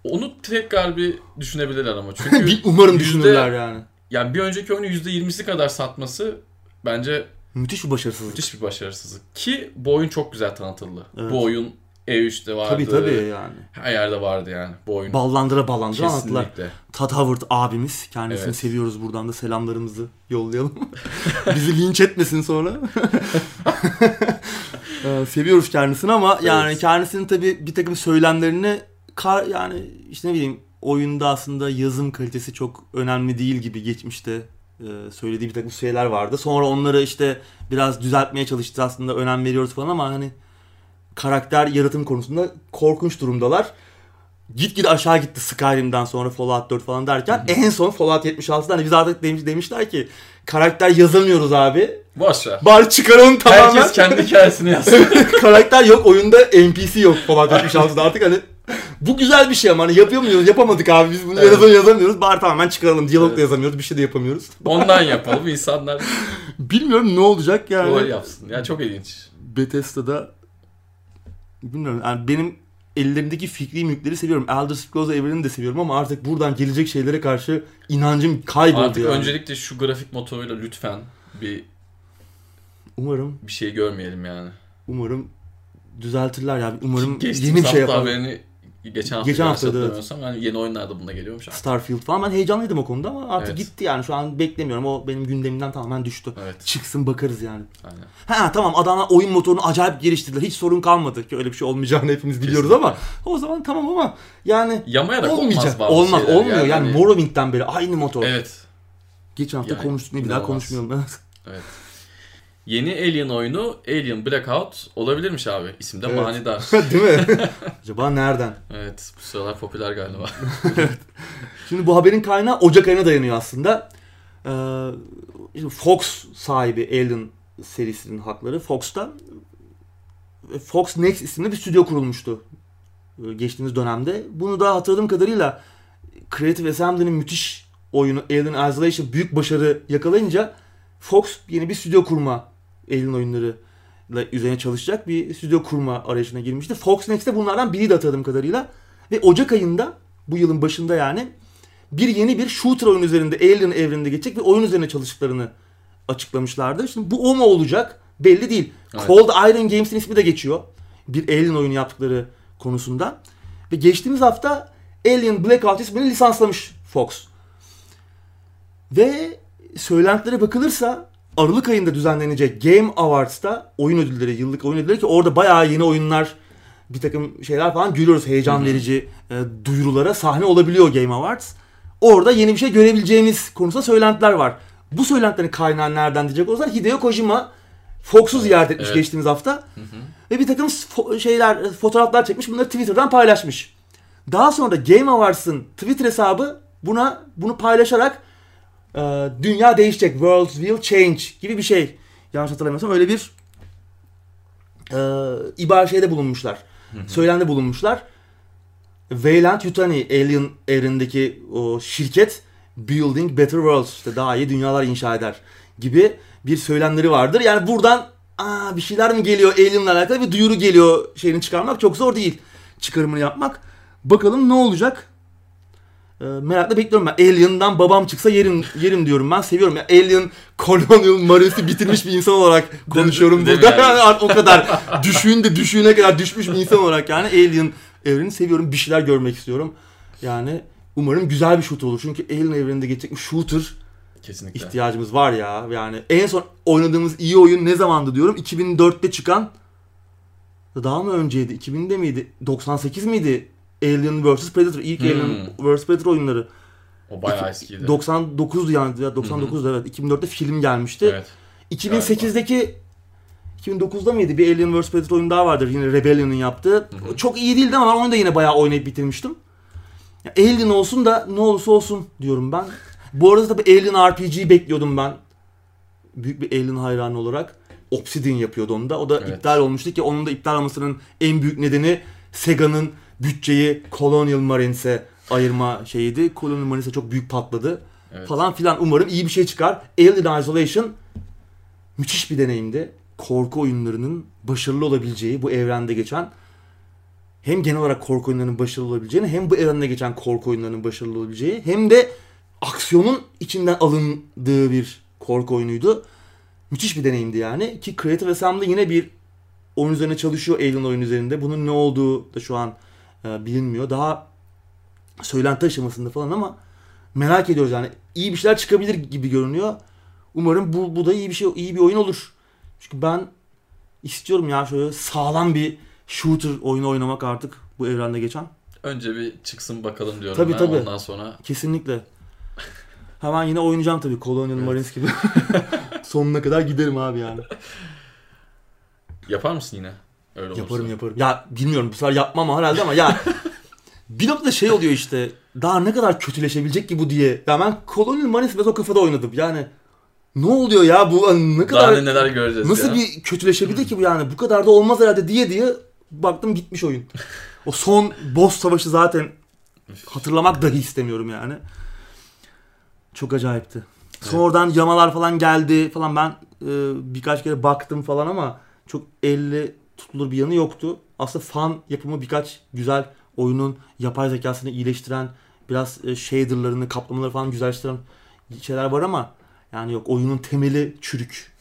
onu tekrar bir düşünebilirler ama. Çünkü Bir umarım yüzde- düşünürler yani. Yani bir önceki oyunu %20'si kadar satması bence Müthiş bir başarısızlık. müthiş bir başarısızlık. Ki bu oyun çok güzel tanıtıldı. Evet. Bu oyun E3'te vardı. Tabii tabii yani. Her yerde vardı yani bu oyun. Ballandıra ballandıra anlattılar. Kesinlikle. Todd Howard abimiz. Kendisini Evet. seviyoruz buradan da selamlarımızı yollayalım. Bizi linç etmesin sonra. Ee, seviyoruz kendisini ama yani Evet. kendisinin tabii bir takım söylemlerini kar, yani işte ne bileyim oyunda aslında yazım kalitesi çok önemli değil gibi geçmişte e, söylediği bir takım şeyler vardı. Sonra onları işte biraz düzeltmeye çalıştı aslında önem veriyoruz falan ama hani karakter yaratım konusunda korkunç durumdalar. Gitgide aşağı gitti Skyrim'den sonra Fallout 4 falan derken en son Fallout 76'da hani biz artık demiş, demişler ki karakter yazamıyoruz abi. Boş ver. Bari çıkaralım tamamen. Herkes kendi hikayesini yazsın. karakter yok oyunda NPC yok Fallout 76'da artık hani bu güzel bir şey ama hani yapıyor muyuz yapamadık abi biz bunu Evet. yazamıyoruz, yazamıyoruz bari tamamen çıkaralım diyalog da yazamıyoruz bir şey de yapamıyoruz. Ondan yapalım insanlar Bilmiyorum ne olacak yani. rol yapsın. Ya çok ilginç. Bethesda'da bilmiyorum yani benim ellerindeki fikri mülkleri seviyorum. Elder Scrolls evrenini de seviyorum ama artık buradan gelecek şeylere karşı inancım kayboldu Artık yani. öncelikle şu grafik motoruyla lütfen bir Umarım bir şey görmeyelim yani. umarım düzeltirler ya. Umarım Geçtiğimiz yeni bir şey yapar. haberini geçen hafta Geçen hafta, hatırlamıyorsam yani yeni oyunlarda buna geliyormuş artık. Starfield falan ben heyecanlıydım o konuda ama artık Evet. gitti yani şu an beklemiyorum. O benim gündemimden tamamen düştü. Evet. Çıksın bakarız yani. Aynen. Ha tamam adamlar oyun motorunu acayip geliştirdiler. Hiç sorun kalmadı ki öyle bir şey olmayacağını hepimiz biliyoruz ama o zaman tamam ama yani Yamayarak olmayacak. olmaz Olmaz, olmuyor. Yani, hani- Morrowind'den beri aynı motor. Evet. Geçen hafta Yani konuştuk bir daha konuşmayalım. Evet. Yeni Alien oyunu Alien Blackout olabilirmiş abi. İsim de Evet. manidar. Değil mi? Acaba nereden? evet. Bu sıralar popüler galiba. Şimdi bu haberin kaynağı Ocak ayına dayanıyor aslında. Ee, Fox sahibi Alien serisinin hakları Fox'ta Fox Next isimli bir stüdyo kurulmuştu e, geçtiğimiz dönemde. Bunu da hatırladığım kadarıyla Creative Assembly'nin müthiş oyunu Alien Isolation büyük başarı yakalayınca Fox yeni bir stüdyo kurma Alien oyunları üzerine çalışacak bir stüdyo kurma arayışına girmişti. Fox Next'te bunlardan biriydi hatırladığım kadarıyla. Ve Ocak ayında bu yılın başında yani bir yeni bir shooter oyun üzerinde Alien evreninde geçecek bir oyun üzerine çalıştıklarını açıklamışlardı. Şimdi bu o mu olacak belli değil. Evet. Cold Iron Games'in ismi de geçiyor. Bir Alien oyunu yaptıkları konusunda. Ve geçtiğimiz hafta Alien Blackout ismini lisanslamış Fox. Ve söylentilere bakılırsa Aralık ayında düzenlenecek Game Awards'ta oyun ödülleri, yıllık oyun ödülleri ki orada bayağı yeni oyunlar bir takım şeyler falan görüyoruz. Heyecan verici e, duyurulara sahne olabiliyor Game Awards. Orada yeni bir şey görebileceğimiz konusunda söylentiler var. Bu söylentilerin kaynağı nereden diyecek olursak Hideo Kojima Fox'u ziyaret etmiş evet. geçtiğimiz hafta. Ve bir takım fo- şeyler, fotoğraflar çekmiş. Bunları Twitter'dan paylaşmış. Daha sonra da Game Awards'ın Twitter hesabı buna bunu paylaşarak e, dünya değişecek, world will change gibi bir şey. Yanlış hatırlamıyorsam öyle bir e, ibar şeyde bulunmuşlar. Söylemde bulunmuşlar. Weyland Yutani Alien evrendeki o şirket Building Better Worlds işte daha iyi dünyalar inşa eder gibi bir söylemleri vardır. Yani buradan aa bir şeyler mi geliyor Alien'la alakalı bir duyuru geliyor şeyini çıkarmak çok zor değil. Çıkarımını yapmak. Bakalım ne olacak? Ee, merakla bekliyorum ben. Alien'dan babam çıksa yerim yerim diyorum ben. Seviyorum ya. Alien Colonial Marines'i bitirmiş bir insan olarak konuşuyorum Değil burada. yani? Yani o kadar düşün de düşüğüne kadar düşmüş bir insan olarak yani Alien evrenini seviyorum. Bir şeyler görmek istiyorum. Yani umarım güzel bir shooter olur. Çünkü Alien evreninde geçecek bir shooter Kesinlikle. ihtiyacımız var ya. Yani en son oynadığımız iyi oyun ne zamandı diyorum. 2004'te çıkan daha mı önceydi? 2000'de miydi? 98 miydi? Alien vs Predator. İlk Hmm. Alien vs Predator oyunları. O bayağı eskiydi. 99'du yani. Ya 99'da evet. 2004'te film gelmişti. Evet. 2008'deki 2009'da mıydı? Bir Alien vs Predator oyunu daha vardır. Yine Rebellion'ın yaptığı. Çok iyi değildi ama ben onu da yine bayağı oynayıp bitirmiştim. Ya Alien olsun da ne olursa olsun diyorum ben. Bu arada tabii Alien RPG bekliyordum ben. Büyük bir Alien hayranı olarak. Obsidian yapıyordu onu da. O da Evet. iptal olmuştu ki onun da iptal olmasının en büyük nedeni Sega'nın bütçeyi Colonial Marines'e ayırma şeyiydi. Colonial Marines'e çok büyük patladı. Evet. Falan filan. Umarım iyi bir şey çıkar. Alien Isolation müthiş bir deneyimdi. Korku oyunlarının başarılı olabileceği bu evrende geçen hem genel olarak korku oyunlarının başarılı olabileceğini hem bu evrende geçen korku oyunlarının başarılı olabileceği hem de aksiyonun içinden alındığı bir korku oyunuydu. Müthiş bir deneyimdi yani. Ki Creative Assembly yine bir oyun üzerine çalışıyor Alien oyun üzerinde. Bunun ne olduğu da şu an e, bilinmiyor. Daha söylenti aşamasında falan ama merak ediyoruz yani. İyi bir şeyler çıkabilir gibi görünüyor. Umarım bu, bu da iyi bir şey iyi bir oyun olur. Çünkü ben istiyorum ya şöyle sağlam bir shooter oyunu oynamak artık bu evrende geçen. Önce bir çıksın bakalım diyorum Tabii, ben. tabii. Ondan sonra Kesinlikle. Hemen yine oynayacağım tabii Colonial Marines gibi. Sonuna kadar giderim abi yani. yapar mısın yine? Öyle olursa. Yaparım yaparım. Ya bilmiyorum bu sefer yapmam herhalde ama ya bir noktada şey oluyor işte daha ne kadar kötüleşebilecek ki bu diye. Ya ben Colonial Marines biraz o kafada oynadım yani. Ne oluyor ya bu ne Daha kadar ne neler göreceğiz nasıl ya. bir kötüleşebilir ki bu yani bu kadar da olmaz herhalde diye diye baktım gitmiş oyun. O son boss savaşı zaten hatırlamak dahi istemiyorum yani. Çok acayipti. Sonradan yamalar falan geldi falan ben e, birkaç kere baktım falan ama çok elle tutulur bir yanı yoktu. Aslında fan yapımı birkaç güzel oyunun yapay zekasını iyileştiren biraz e, shaderlarını kaplamaları falan güzelleştiren şeyler var ama yani yok oyunun temeli çürük.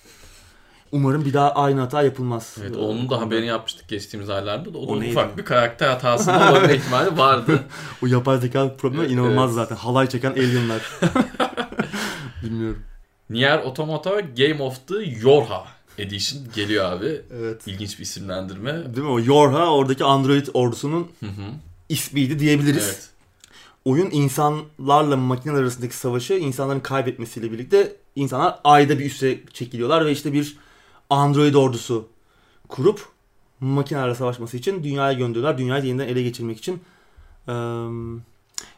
Umarım bir daha aynı hata yapılmaz. Evet, onun da haberini yapmıştık geçtiğimiz aylarda da o da O neydi? ufak bir karakter hatasında olma ihtimali vardı. O yapay zeka problemi Evet, inanılmaz evet. zaten. Halay çeken alienlar. Bilmiyorum. Nier Automata Game of the Yorha Edition geliyor abi. Evet. İlginç bir isimlendirme. Değil mi? O Yorha oradaki Android ordusunun ismiydi diyebiliriz. Evet. Oyun insanlarla makineler arasındaki savaşı insanların kaybetmesiyle birlikte insanlar ayda bir üste çekiliyorlar ve işte bir Android ordusu kurup makinelerle savaşması için dünyaya gönderiyorlar. Dünyayı yeniden ele geçirmek için. Eee,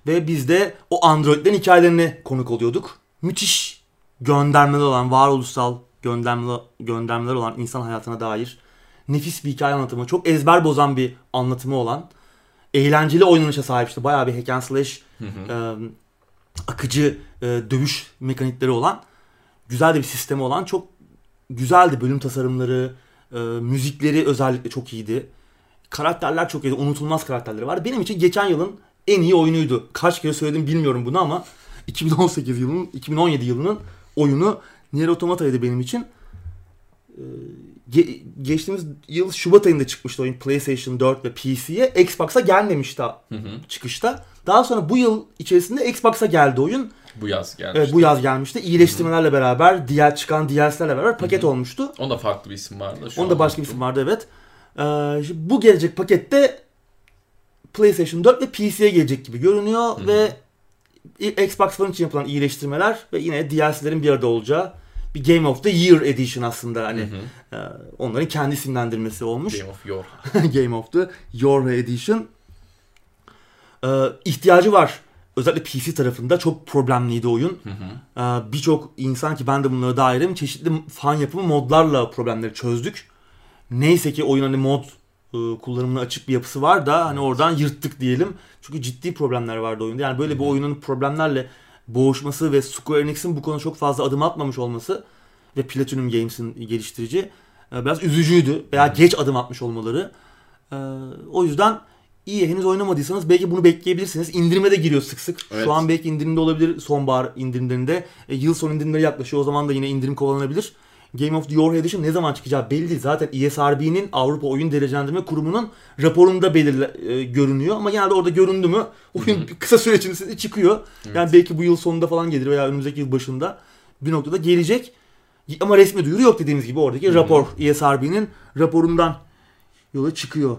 ve biz de o Androidlerin hikayelerine konuk oluyorduk. Müthiş göndermeler olan, varoluşsal göndermeler, göndermeler olan insan hayatına dair nefis bir hikaye anlatımı, çok ezber bozan bir anlatımı olan, eğlenceli oynanışa sahip işte bayağı bir hack and slash, Hı hı. e, akıcı e, dövüş mekanikleri olan, güzel de bir sistemi olan çok güzeldi bölüm tasarımları, e, müzikleri özellikle çok iyiydi. Karakterler çok iyiydi. Unutulmaz karakterleri var. Benim için geçen yılın en iyi oyunuydu. Kaç kere söyledim bilmiyorum bunu ama 2018 yılının 2017 yılının oyunu Nier Automata'ydı benim için. Ee, ge- geçtiğimiz yıl Şubat ayında çıkmıştı oyun PlayStation 4 ve PC'ye. Xbox'a gelmemişti Hı hı. çıkışta. Daha sonra bu yıl içerisinde Xbox'a geldi oyun. Bu yaz gelmiş. Evet, bu yaz gelmişti. İyileştirmelerle beraber, diğer çıkan DLC'lerle beraber paket olmuştu. Onda farklı bir isim vardı. Şu Onda başka bir isim vardı evet. Ee, bu gelecek pakette PlayStation 4 ve PC'ye gelecek gibi görünüyor Hı hı. ve Xbox One için yapılan iyileştirmeler ve yine DLC'lerin bir arada olacağı bir Game of the Year Edition aslında hani Hı hı. e, onların kendi isimlendirmesi olmuş. Game of Your. Game of the Your Edition. Ee, ihtiyacı var. Özellikle PC tarafında çok problemliydi oyun. Ee, Birçok insan ki ben de bunlara dahilim çeşitli fan yapımı modlarla problemleri çözdük. Neyse ki oyun hani mod e, kullanımına açık bir yapısı var da hani oradan yırttık diyelim. Çünkü ciddi problemler vardı oyunda. Yani böyle bir oyunun problemlerle boğuşması ve Square Enix'in bu konuda çok fazla adım atmamış olması ve Platinum Games'in geliştirici e, biraz üzücüydü. Veya geç adım atmış olmaları. E, O yüzden iyi henüz oynamadıysanız belki bunu bekleyebilirsiniz. İndirime de giriyor sık sık. Evet. Şu an belki indirimde olabilir sonbahar indirimlerinde. E, yıl sonu indirimleri yaklaşıyor. O zaman da yine indirim kovalanabilir. Game of the Year Edition ne zaman çıkacağı belli değil. Zaten ESRB'nin Avrupa Oyun Derecelendirme Kurumu'nun raporunda belirle, e, görünüyor. Ama genelde orada göründü mü oyun kısa süre içerisinde çıkıyor. Yani belki bu yıl sonunda falan gelir veya önümüzdeki yıl başında bir noktada gelecek. Ama resmi duyuru yok dediğimiz gibi oradaki rapor ESRB'nin raporundan yola çıkıyor.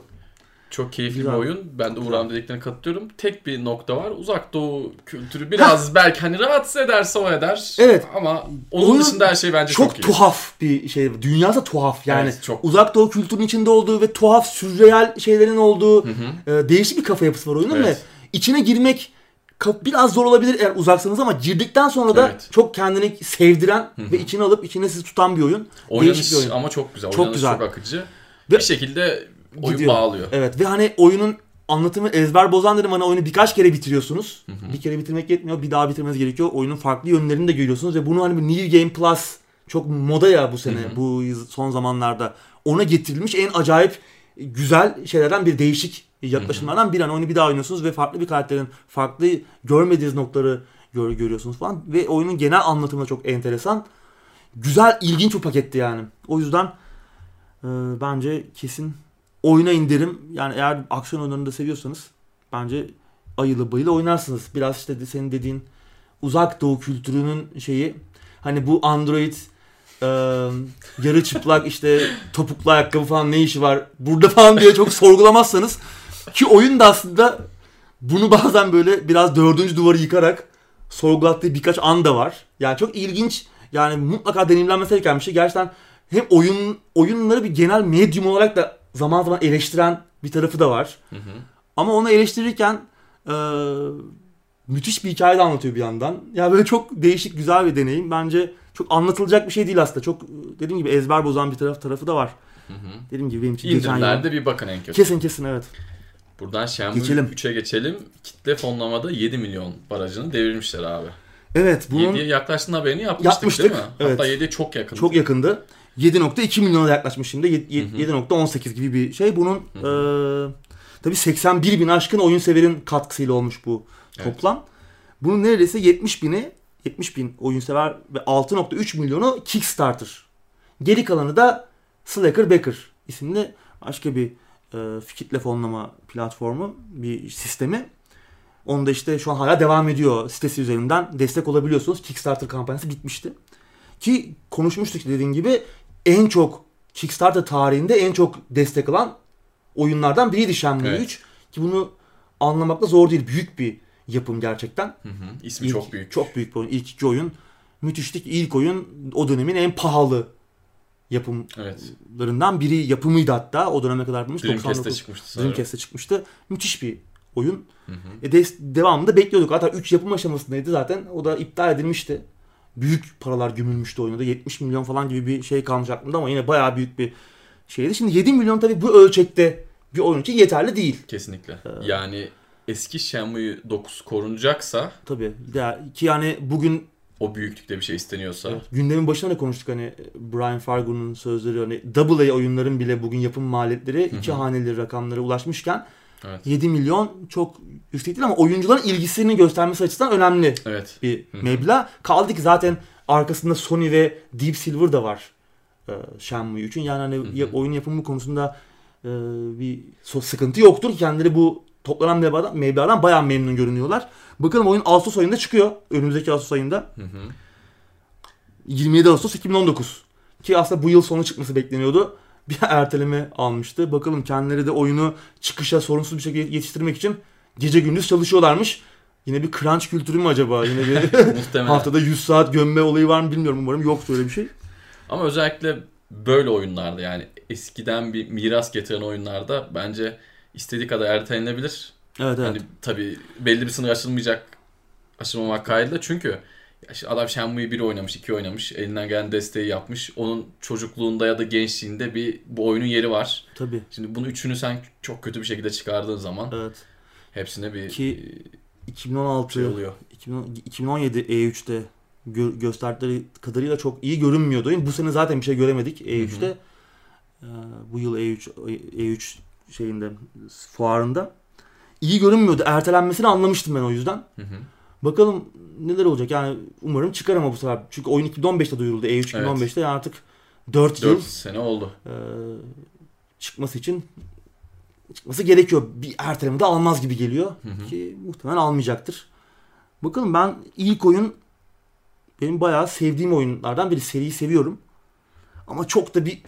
Çok keyifli Güzel. bir oyun. Ben de Uğur'un dediklerine katılıyorum. Tek bir nokta var. Uzak Doğu kültürü biraz belki hani rahatsız ederse o eder. Evet. Ama onun Oyun dışında her şey bence çok, çok, iyi. tuhaf bir şey. Dünyası tuhaf yani. Evet, çok. Uzak doğu kültürünün içinde olduğu ve tuhaf sürreel şeylerin olduğu Hı hı. e, değişik bir kafa yapısı var oyunun Evet. ve içine girmek biraz zor olabilir eğer uzaksanız ama girdikten sonra da Evet. çok kendini sevdiren ve içine alıp içine sizi tutan bir oyun. Değişik bir Oynanış oyun. ama çok güzel. Çok Oynanış güzel. çok akıcı. Ve- bir şekilde oyun Gidiyor. bağlıyor. Evet ve hani oyunun anlatımı ezber bozan dedim hani oyunu birkaç kere bitiriyorsunuz. Bir kere bitirmek yetmiyor. Bir daha bitirmeniz gerekiyor. Oyunun farklı yönlerini de görüyorsunuz ve bunu hani bir New Game Plus çok moda ya bu sene bu yıl- son zamanlarda. Ona getirilmiş en acayip güzel şeylerden bir değişik yaklaşımlardan bir an oyunu bir daha oynuyorsunuz ve farklı bir karakterin farklı görmediğiniz noktaları gör, görüyorsunuz falan ve oyunun genel anlatımı da çok enteresan. Güzel, ilginç bir paketti yani. O yüzden e, bence kesin oyuna indirim. Yani eğer aksiyon oyunlarını da seviyorsanız bence ayılı bayılı oynarsınız. Biraz işte senin dediğin uzak doğu kültürünün şeyi hani bu Android e, yarı çıplak işte topuklu ayakkabı falan ne işi var burada falan diye çok sorgulamazsanız ki oyun da aslında bunu bazen böyle biraz dördüncü duvarı yıkarak sorgulattığı birkaç an da var. Yani çok ilginç yani mutlaka deneyimlenmesi gereken bir şey. Gerçekten hem oyun oyunları bir genel medyum olarak da zaman zaman eleştiren bir tarafı da var. Hı hı. Ama onu eleştirirken e, müthiş bir hikaye de anlatıyor bir yandan. Ya böyle çok değişik güzel bir deneyim. Bence çok anlatılacak bir şey değil aslında. Çok dediğim gibi ezber bozan bir taraf tarafı da var. Hı hı. Dediğim gibi benim için geçen yıl. Bir bakın en kötü. Kesin kesin evet. Buradan Shenmue Geçelim. 3'e geçelim. Kitle fonlamada 7 milyon barajını devirmişler abi. Evet bunun 7'ye yaklaştığında haberini yapmıştık, Yapmıştık, değil mi? evet. Hatta 7'ye çok yakın. çok yakındı. 7.2 milyona yaklaşmış şimdi. Ye- Hı hı. 7.18 gibi bir şey. Bunun e, tabii 81 bin aşkın oyun severin katkısıyla olmuş bu Evet. toplam. Bunun neredeyse 70 bini 70 bin oyun sever ve 6.3 milyonu Kickstarter. Geri kalanı da Slacker Backer isimli başka bir e, kitle fonlama platformu, bir sistemi. Onda işte şu an hala devam ediyor sitesi üzerinden destek olabiliyorsunuz. Kickstarter kampanyası bitmişti. Ki konuşmuştuk dediğin gibi en çok Kickstarter tarihinde en çok destek alan oyunlardan biriydi Shenmue Evet. 3. Ki bunu anlamakta zor değil. Büyük bir yapım gerçekten. Hı hı. İsmi İlk- çok büyük. Çok büyük bir oyun. İlk iki oyun müthişlik. İlk oyun o dönemin en pahalı yapımlarından Evet. biri yapımıydı hatta. O döneme kadar yapılmış. Dreamcast'te 99 çıkmıştı. Dreamcast'te çıkmıştı. Müthiş bir oyun. Hı hı. E de, devamında bekliyorduk. Hatta 3 yapım aşamasındaydı zaten. O da iptal edilmişti. Büyük paralar gömülmüştü oyunda. 70 milyon falan gibi bir şey kalmış aklımda ama yine bayağı büyük bir şeydi. Şimdi 7 milyon tabii bu ölçekte bir oyun için yeterli değil. Kesinlikle. Ee, Yani eski Shenmue 9 korunacaksa Tabii. Ya, ki yani bugün o büyüklükte bir şey isteniyorsa Evet, gündemin başında da konuştuk hani Brian Fargo'nun sözleri hani AA oyunların bile bugün yapım maliyetleri iki haneli rakamlara ulaşmışken Evet. 7 milyon çok yüksek değil ama oyuncuların ilgisini göstermesi açısından önemli evet. bir meblağ. Kaldı ki zaten arkasında Sony ve Deep Silver da var e, Shenmue için. Yani hani oyun yapımı konusunda e, bir sıkıntı yoktur. Kendileri bu toplanan meblağdan, meblağdan bayağı memnun görünüyorlar. Bakalım oyun Ağustos ayında çıkıyor. Önümüzdeki Ağustos ayında. Hı hı. 27 Ağustos 2019. Ki aslında bu yıl sonu çıkması bekleniyordu. Bir erteleme almıştı. Bakalım kendileri de oyunu çıkışa sorunsuz bir şekilde yetiştirmek için gece gündüz çalışıyorlarmış. Yine bir crunch kültürü mü acaba? Yine bir Muhtemelen. haftada 100 saat gömme olayı var mı bilmiyorum. Umarım yoktur öyle bir şey. Ama özellikle böyle oyunlarda yani eskiden bir miras getiren oyunlarda bence istediği kadar ertelenebilir. Evet evet. Hani tabii belli bir sınır aşılmayacak aşılmamak kaydıyla çünkü işte adam Shenmue 1 oynamış, 2 oynamış, elinden gelen desteği yapmış. Onun çocukluğunda ya da gençliğinde bir bu oyunun yeri var. Tabii. Şimdi bunu üçünü sen çok kötü bir şekilde çıkardığın zaman Evet. hepsine bir Ki 2016 şey oluyor. 2010 2017 E3'te gö- gösterdikleri kadarıyla çok iyi görünmüyordu oyun. Bu sene zaten bir şey göremedik E3'te. Ee, bu yıl E E3 E3 şeyinde fuarında iyi görünmüyordu. Ertelenmesini anlamıştım ben o yüzden. Hı hı. Bakalım neler olacak. Yani umarım çıkar ama bu sefer. Çünkü oyun 2015'te duyuruldu. E3 2015'te yani artık 4 yıl 4 sene oldu. e, çıkması için çıkması gerekiyor. Bir erteleme de almaz gibi geliyor. Hı hı. Ki muhtemelen almayacaktır. Bakalım ben ilk oyun benim bayağı sevdiğim oyunlardan biri. Seriyi seviyorum. Ama çok da bir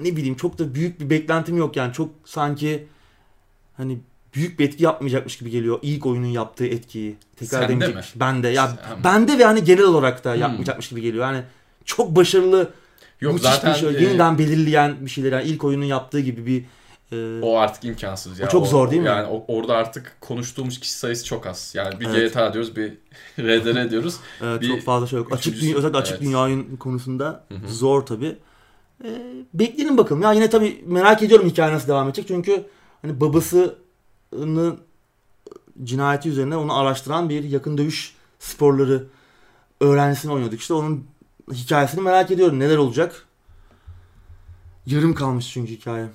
ne bileyim çok da büyük bir beklentim yok yani. Çok sanki hani büyük bir etki yapmayacakmış gibi geliyor. İlk oyunun yaptığı etkiyi. Tekrar Sende edemeyecekmiş. Bende. Ya Sen- bende ve hani genel olarak da Hmm. yapmayacakmış gibi geliyor. Yani çok başarılı Yok müthiş zaten bir şey, e, yeniden belirleyen bir şeyler. Yani ilk oyunun yaptığı gibi bir e, o artık imkansız ya. O çok zor değil mi? Yani o- orada artık konuştuğumuz kişi sayısı çok az. Yani bir Evet. GTA diyoruz, bir RDR diyoruz. Evet, Bir çok fazla şey yok. Açık dünya, özellikle açık evet. dünya oyun konusunda Hı hı. zor tabi. bekleyelim bakalım. Ya yine tabi merak ediyorum hikaye nasıl devam edecek. Çünkü hani babasının cinayeti üzerine onu araştıran bir yakın dövüş sporları öğrencisini oynuyorduk. İşte onun hikayesini merak ediyorum. Neler olacak? Yarım kalmış çünkü hikaye.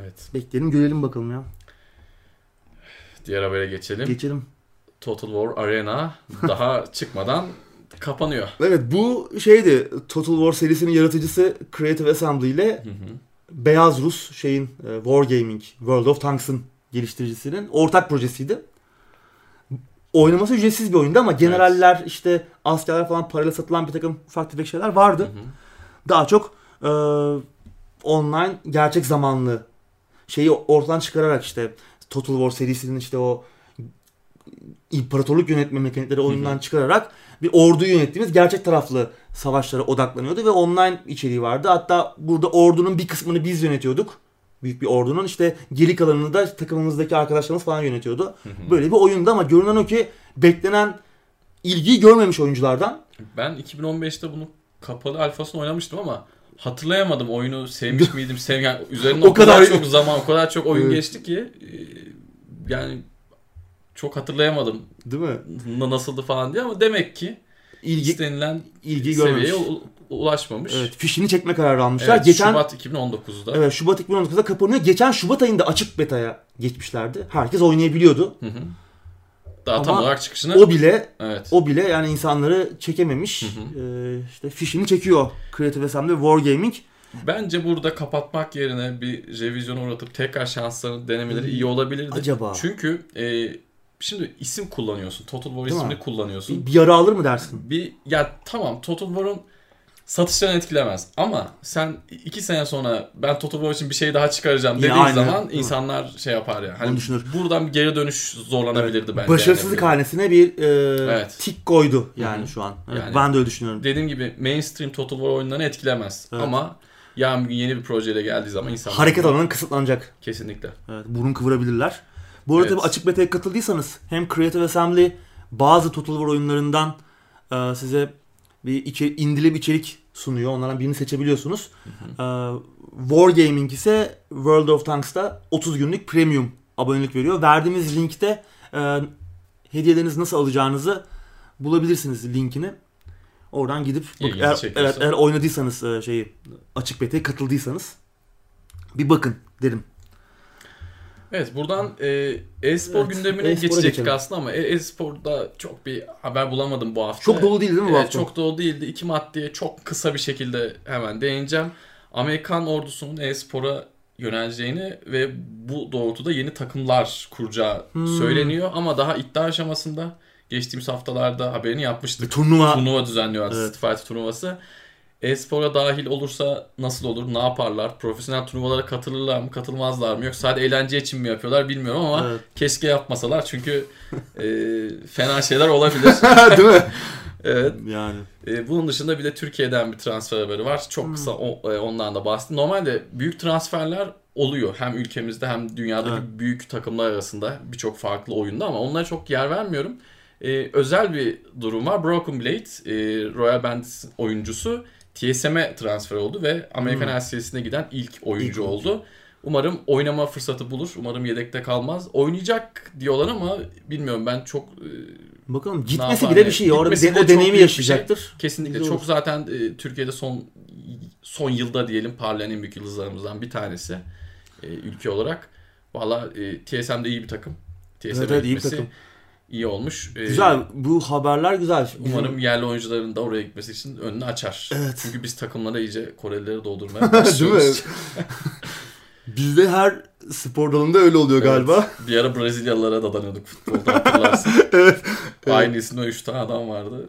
Evet. Bekleyelim görelim bakalım ya. Diğer habere geçelim. Geçelim. Total War Arena daha çıkmadan kapanıyor. Evet bu şeydi Total War serisinin yaratıcısı Creative Assembly ile Hı hı. Beyaz Rus şeyin e, Wargaming World of Tanks'ın geliştiricisinin ortak projesiydi. Oynaması ücretsiz bir oyundu ama generaller işte askerler falan parayla satılan bir takım ufak tefek şeyler vardı. Hı hı. Daha çok e, online gerçek zamanlı şeyi ortadan çıkararak işte Total War serisinin işte o imparatorluk yönetme mekanikleri oyundan çıkararak bir ordu yönettiğimiz gerçek taraflı savaşlara odaklanıyordu ve online içeriği vardı. Hatta burada ordunun bir kısmını biz yönetiyorduk. Büyük bir ordunun işte geri kalanını da takımımızdaki arkadaşlarımız falan yönetiyordu. Böyle bir oyundu ama görünen o ki beklenen ilgiyi görmemiş oyunculardan. Ben 2015'te bunu kapalı alfasını oynamıştım ama hatırlayamadım oyunu sevmiş miydim sev yani üzerinden O o kadar, kadar- çok zaman o kadar çok oyun geçti ki e, yani çok hatırlayamadım Değil mi? na- nasıldı falan diye ama demek ki İlgi, istenilen ilgi seviyeye görmemiş. Ulaşmamış. Evet, fişini çekme kararı almışlar. Evet, Geçen Şubat 2019'da. Evet Şubat 2019'da kapanıyor. Geçen Şubat ayında açık beta'ya geçmişlerdi. Herkes oynayabiliyordu. Hı hı. Daha tam Ama olarak çıkışını O bile evet. o bile yani insanları çekememiş. Hı hı. Ee, işte fişini çekiyor Creative Assembly Wargaming. Bence burada kapatmak yerine bir revizyona uğratıp tekrar şanslarını denemeleri iyi olabilirdi. Acaba? Çünkü e, şimdi isim kullanıyorsun. Total War Değil mi? ismini kullanıyorsun. Bir, bir yara alır mı dersin? Bir ya tamam Total War'un satışlarını etkilemez ama sen iki sene sonra ben War için bir şey daha çıkaracağım dediğin aynı, zaman mi? insanlar şey yapar ya. Hani Onu düşünür. buradan bir geri dönüş zorlanabilirdi bence. Başarısızlık Yani. hanesine bir e, Evet. tik koydu yani Hı hı. şu an. Evet, Yani- ben de öyle düşünüyorum. Dediğim gibi mainstream Total War oyunlarını etkilemez. Evet. Ama yarın bir yeni bir projeyle geldiği zaman insanlar Hareket alanı kısıtlanacak. kesinlikle. Evet, burun kıvırabilirler. Bu arada Evet. açık beta'ya katıldıysanız hem Creative Assembly bazı Total War oyunlarından e, size bir içeri, indili bir içerik sunuyor. Onlardan birini seçebiliyorsunuz. E, Wargaming ise World of Tanks'ta 30 günlük premium abonelik veriyor. Verdiğimiz linkte e, hediyelerinizi nasıl alacağınızı bulabilirsiniz linkini. Oradan gidip bak, eğer, evet, eğer oynadıysanız e, şeyi açık beta'ya katıldıysanız bir bakın derim. Evet buradan e, e-spor Evet, gündemine e-spora geçecektik geçelim. aslında ama e- e-sporda çok bir haber bulamadım bu hafta. Çok dolu değil değil mi bu Evet, hafta? çok dolu değildi. İki maddeye çok kısa bir şekilde hemen değineceğim. Amerikan ordusunun e-spora yöneleceğini ve bu doğrultuda yeni takımlar kuracağı Hmm. söyleniyor ama daha iddia aşamasında geçtiğimiz haftalarda haberini Bir yapmıştık. turnuva. Turnuva düzenliyor Evet. Street Fighter turnuvası. E-spora dahil olursa nasıl olur? Ne yaparlar? Profesyonel turnuvalara katılırlar mı? Katılmazlar mı? Yoksa sadece eğlence için mi yapıyorlar bilmiyorum ama Evet. keşke yapmasalar çünkü e, fena şeyler olabilir. Değil mi? evet. Yani. E, bunun dışında bir de Türkiye'den bir transfer haberi var. Çok kısa o- e, ondan da bahsedeyim. Normalde büyük transferler oluyor. Hem ülkemizde hem dünyadaki Evet. büyük takımlar arasında birçok farklı oyunda ama onlara çok yer vermiyorum. E, özel bir durum var. Broken Blade, e, Royal Bandits oyuncusu TSM'e transfer oldu ve Amerikan Hmm. LCS'ine giden ilk oyuncu İlk oyuncu. oldu. Umarım oynama fırsatı bulur. Umarım yedekte kalmaz. Oynayacak diyorlar ama bilmiyorum ben çok e, Bakalım gitmesi bile bir şey. Orada de, o deneyimi şey. yaşayacaktır. Kesinlikle Güzel çok olur. zaten e, Türkiye'de son son yılda diyelim parlayan en büyük yıldızlarımızdan bir tanesi e, ülke olarak. Valla e, TSM de iyi bir takım. TSM'e Evet, evet, iyi bir takım. İyi olmuş. E, Güzel. Bu haberler güzel. Bizim- Umarım yerli oyuncuların da oraya gitmesi için önünü açar. Evet. Çünkü biz takımlara iyice Korelileri doldurmaya Değil başlıyoruz. mi? Bizde her spor dalında öyle oluyor galiba. Evet. Bir ara Brezilyalılara dadanıyorduk futbolda hatırlarsın. evet. Aynı isimde 3 tane adam vardı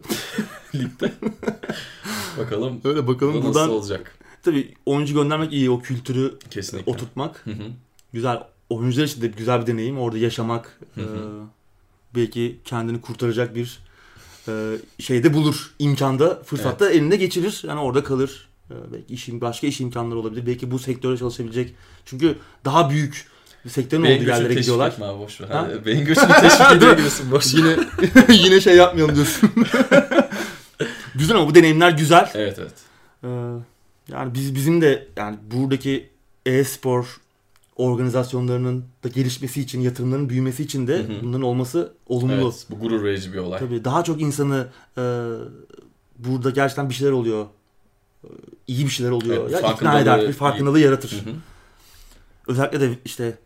ligde. Bakalım Öyle bakalım nasıl buradan olacak. tabii oyuncu göndermek iyi o kültürü Kesinlikle. oturtmak. Hı hı. Güzel. Oyuncular için de güzel bir deneyim. Orada yaşamak Hı hı. e, belki kendini kurtaracak bir e, şeyde bulur. imkanda, fırsatta elinde geçirir. Yani orada kalır. E, belki işin başka iş imkanları olabilir. Belki bu sektöre çalışabilecek. Çünkü daha büyük sektörün Beyin olduğu yerlere gidiyorlar. abi boş ver. Ha? Beyin göçünü teşvik ediyor gibisin boş. Yine yine şey yapmayalım diyorsun. güzel ama bu deneyimler güzel. Evet evet. Ee, yani biz bizim de yani buradaki e-spor organizasyonlarının da gelişmesi için, yatırımların büyümesi için de Hı hı. bunların olması olumlu. Evet, bu gurur verici bir olay. Tabii daha çok insanı e, burada gerçekten bir şeyler oluyor. E, iyi bir şeyler oluyor. Evet, ya ikna eder, bir iyi. farkındalığı yaratır. Hı hı. Özellikle de işte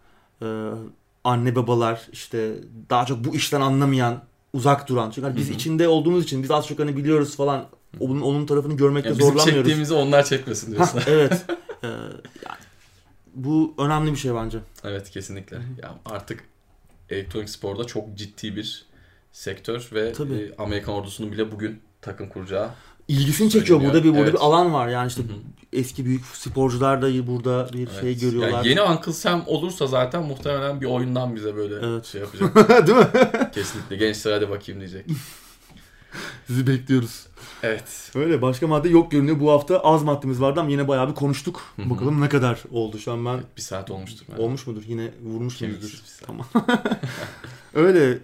e, anne babalar işte daha çok bu işten anlamayan, uzak duran. Çünkü hani biz Hı hı. içinde olduğumuz için biz az çok hani biliyoruz falan. Onun onun tarafını görmekte Yani bizim zorlanmıyoruz. çektiğimizi onlar çekmesin diyorsun. Hah, evet. Ee, yani bu önemli bir şey bence. evet kesinlikle. Ya artık elektronik sporda çok ciddi bir sektör ve Tabii. e, Amerikan ordusunun bile bugün takım kuracağı. İlgisini çekiyor. Burada bir burada Evet. bir alan var. Yani işte eski büyük sporcular da burada bir şey Evet. görüyorlar. Yani yeni Uncle Sam olursa zaten muhtemelen bir oyundan bize böyle Evet. şey yapacak. Değil mi? kesinlikle. Gençler hadi bakayım diyecek. Sizi bekliyoruz. Evet. Öyle başka madde yok görünüyor. Bu hafta az maddemiz vardı ama yine bayağı bir konuştuk. Hı hı. Bakalım ne kadar oldu şu an ben. Bir saat olmuştur. bence. Olmuş mudur? Yine vurmuş saat. Tamam. Öyle e,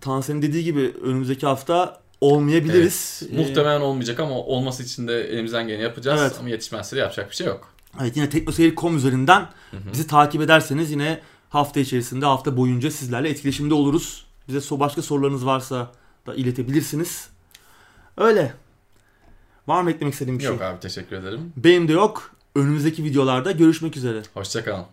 Tansel'in dediği gibi önümüzdeki hafta olmayabiliriz. Ee, Muhtemelen olmayacak ama olması için de elimizden geleni yapacağız. Evet. Ama yetişmezse de yapacak bir şey yok. Evet yine teknoseyir.com üzerinden Hı hı. bizi takip ederseniz yine hafta içerisinde hafta boyunca sizlerle etkileşimde oluruz. Bize başka sorularınız varsa da iletebilirsiniz. Öyle. Var mı eklemek istediğim bir Yok şey? abi teşekkür ederim. Benim de yok. Önümüzdeki videolarda görüşmek üzere. Hoşçakalın.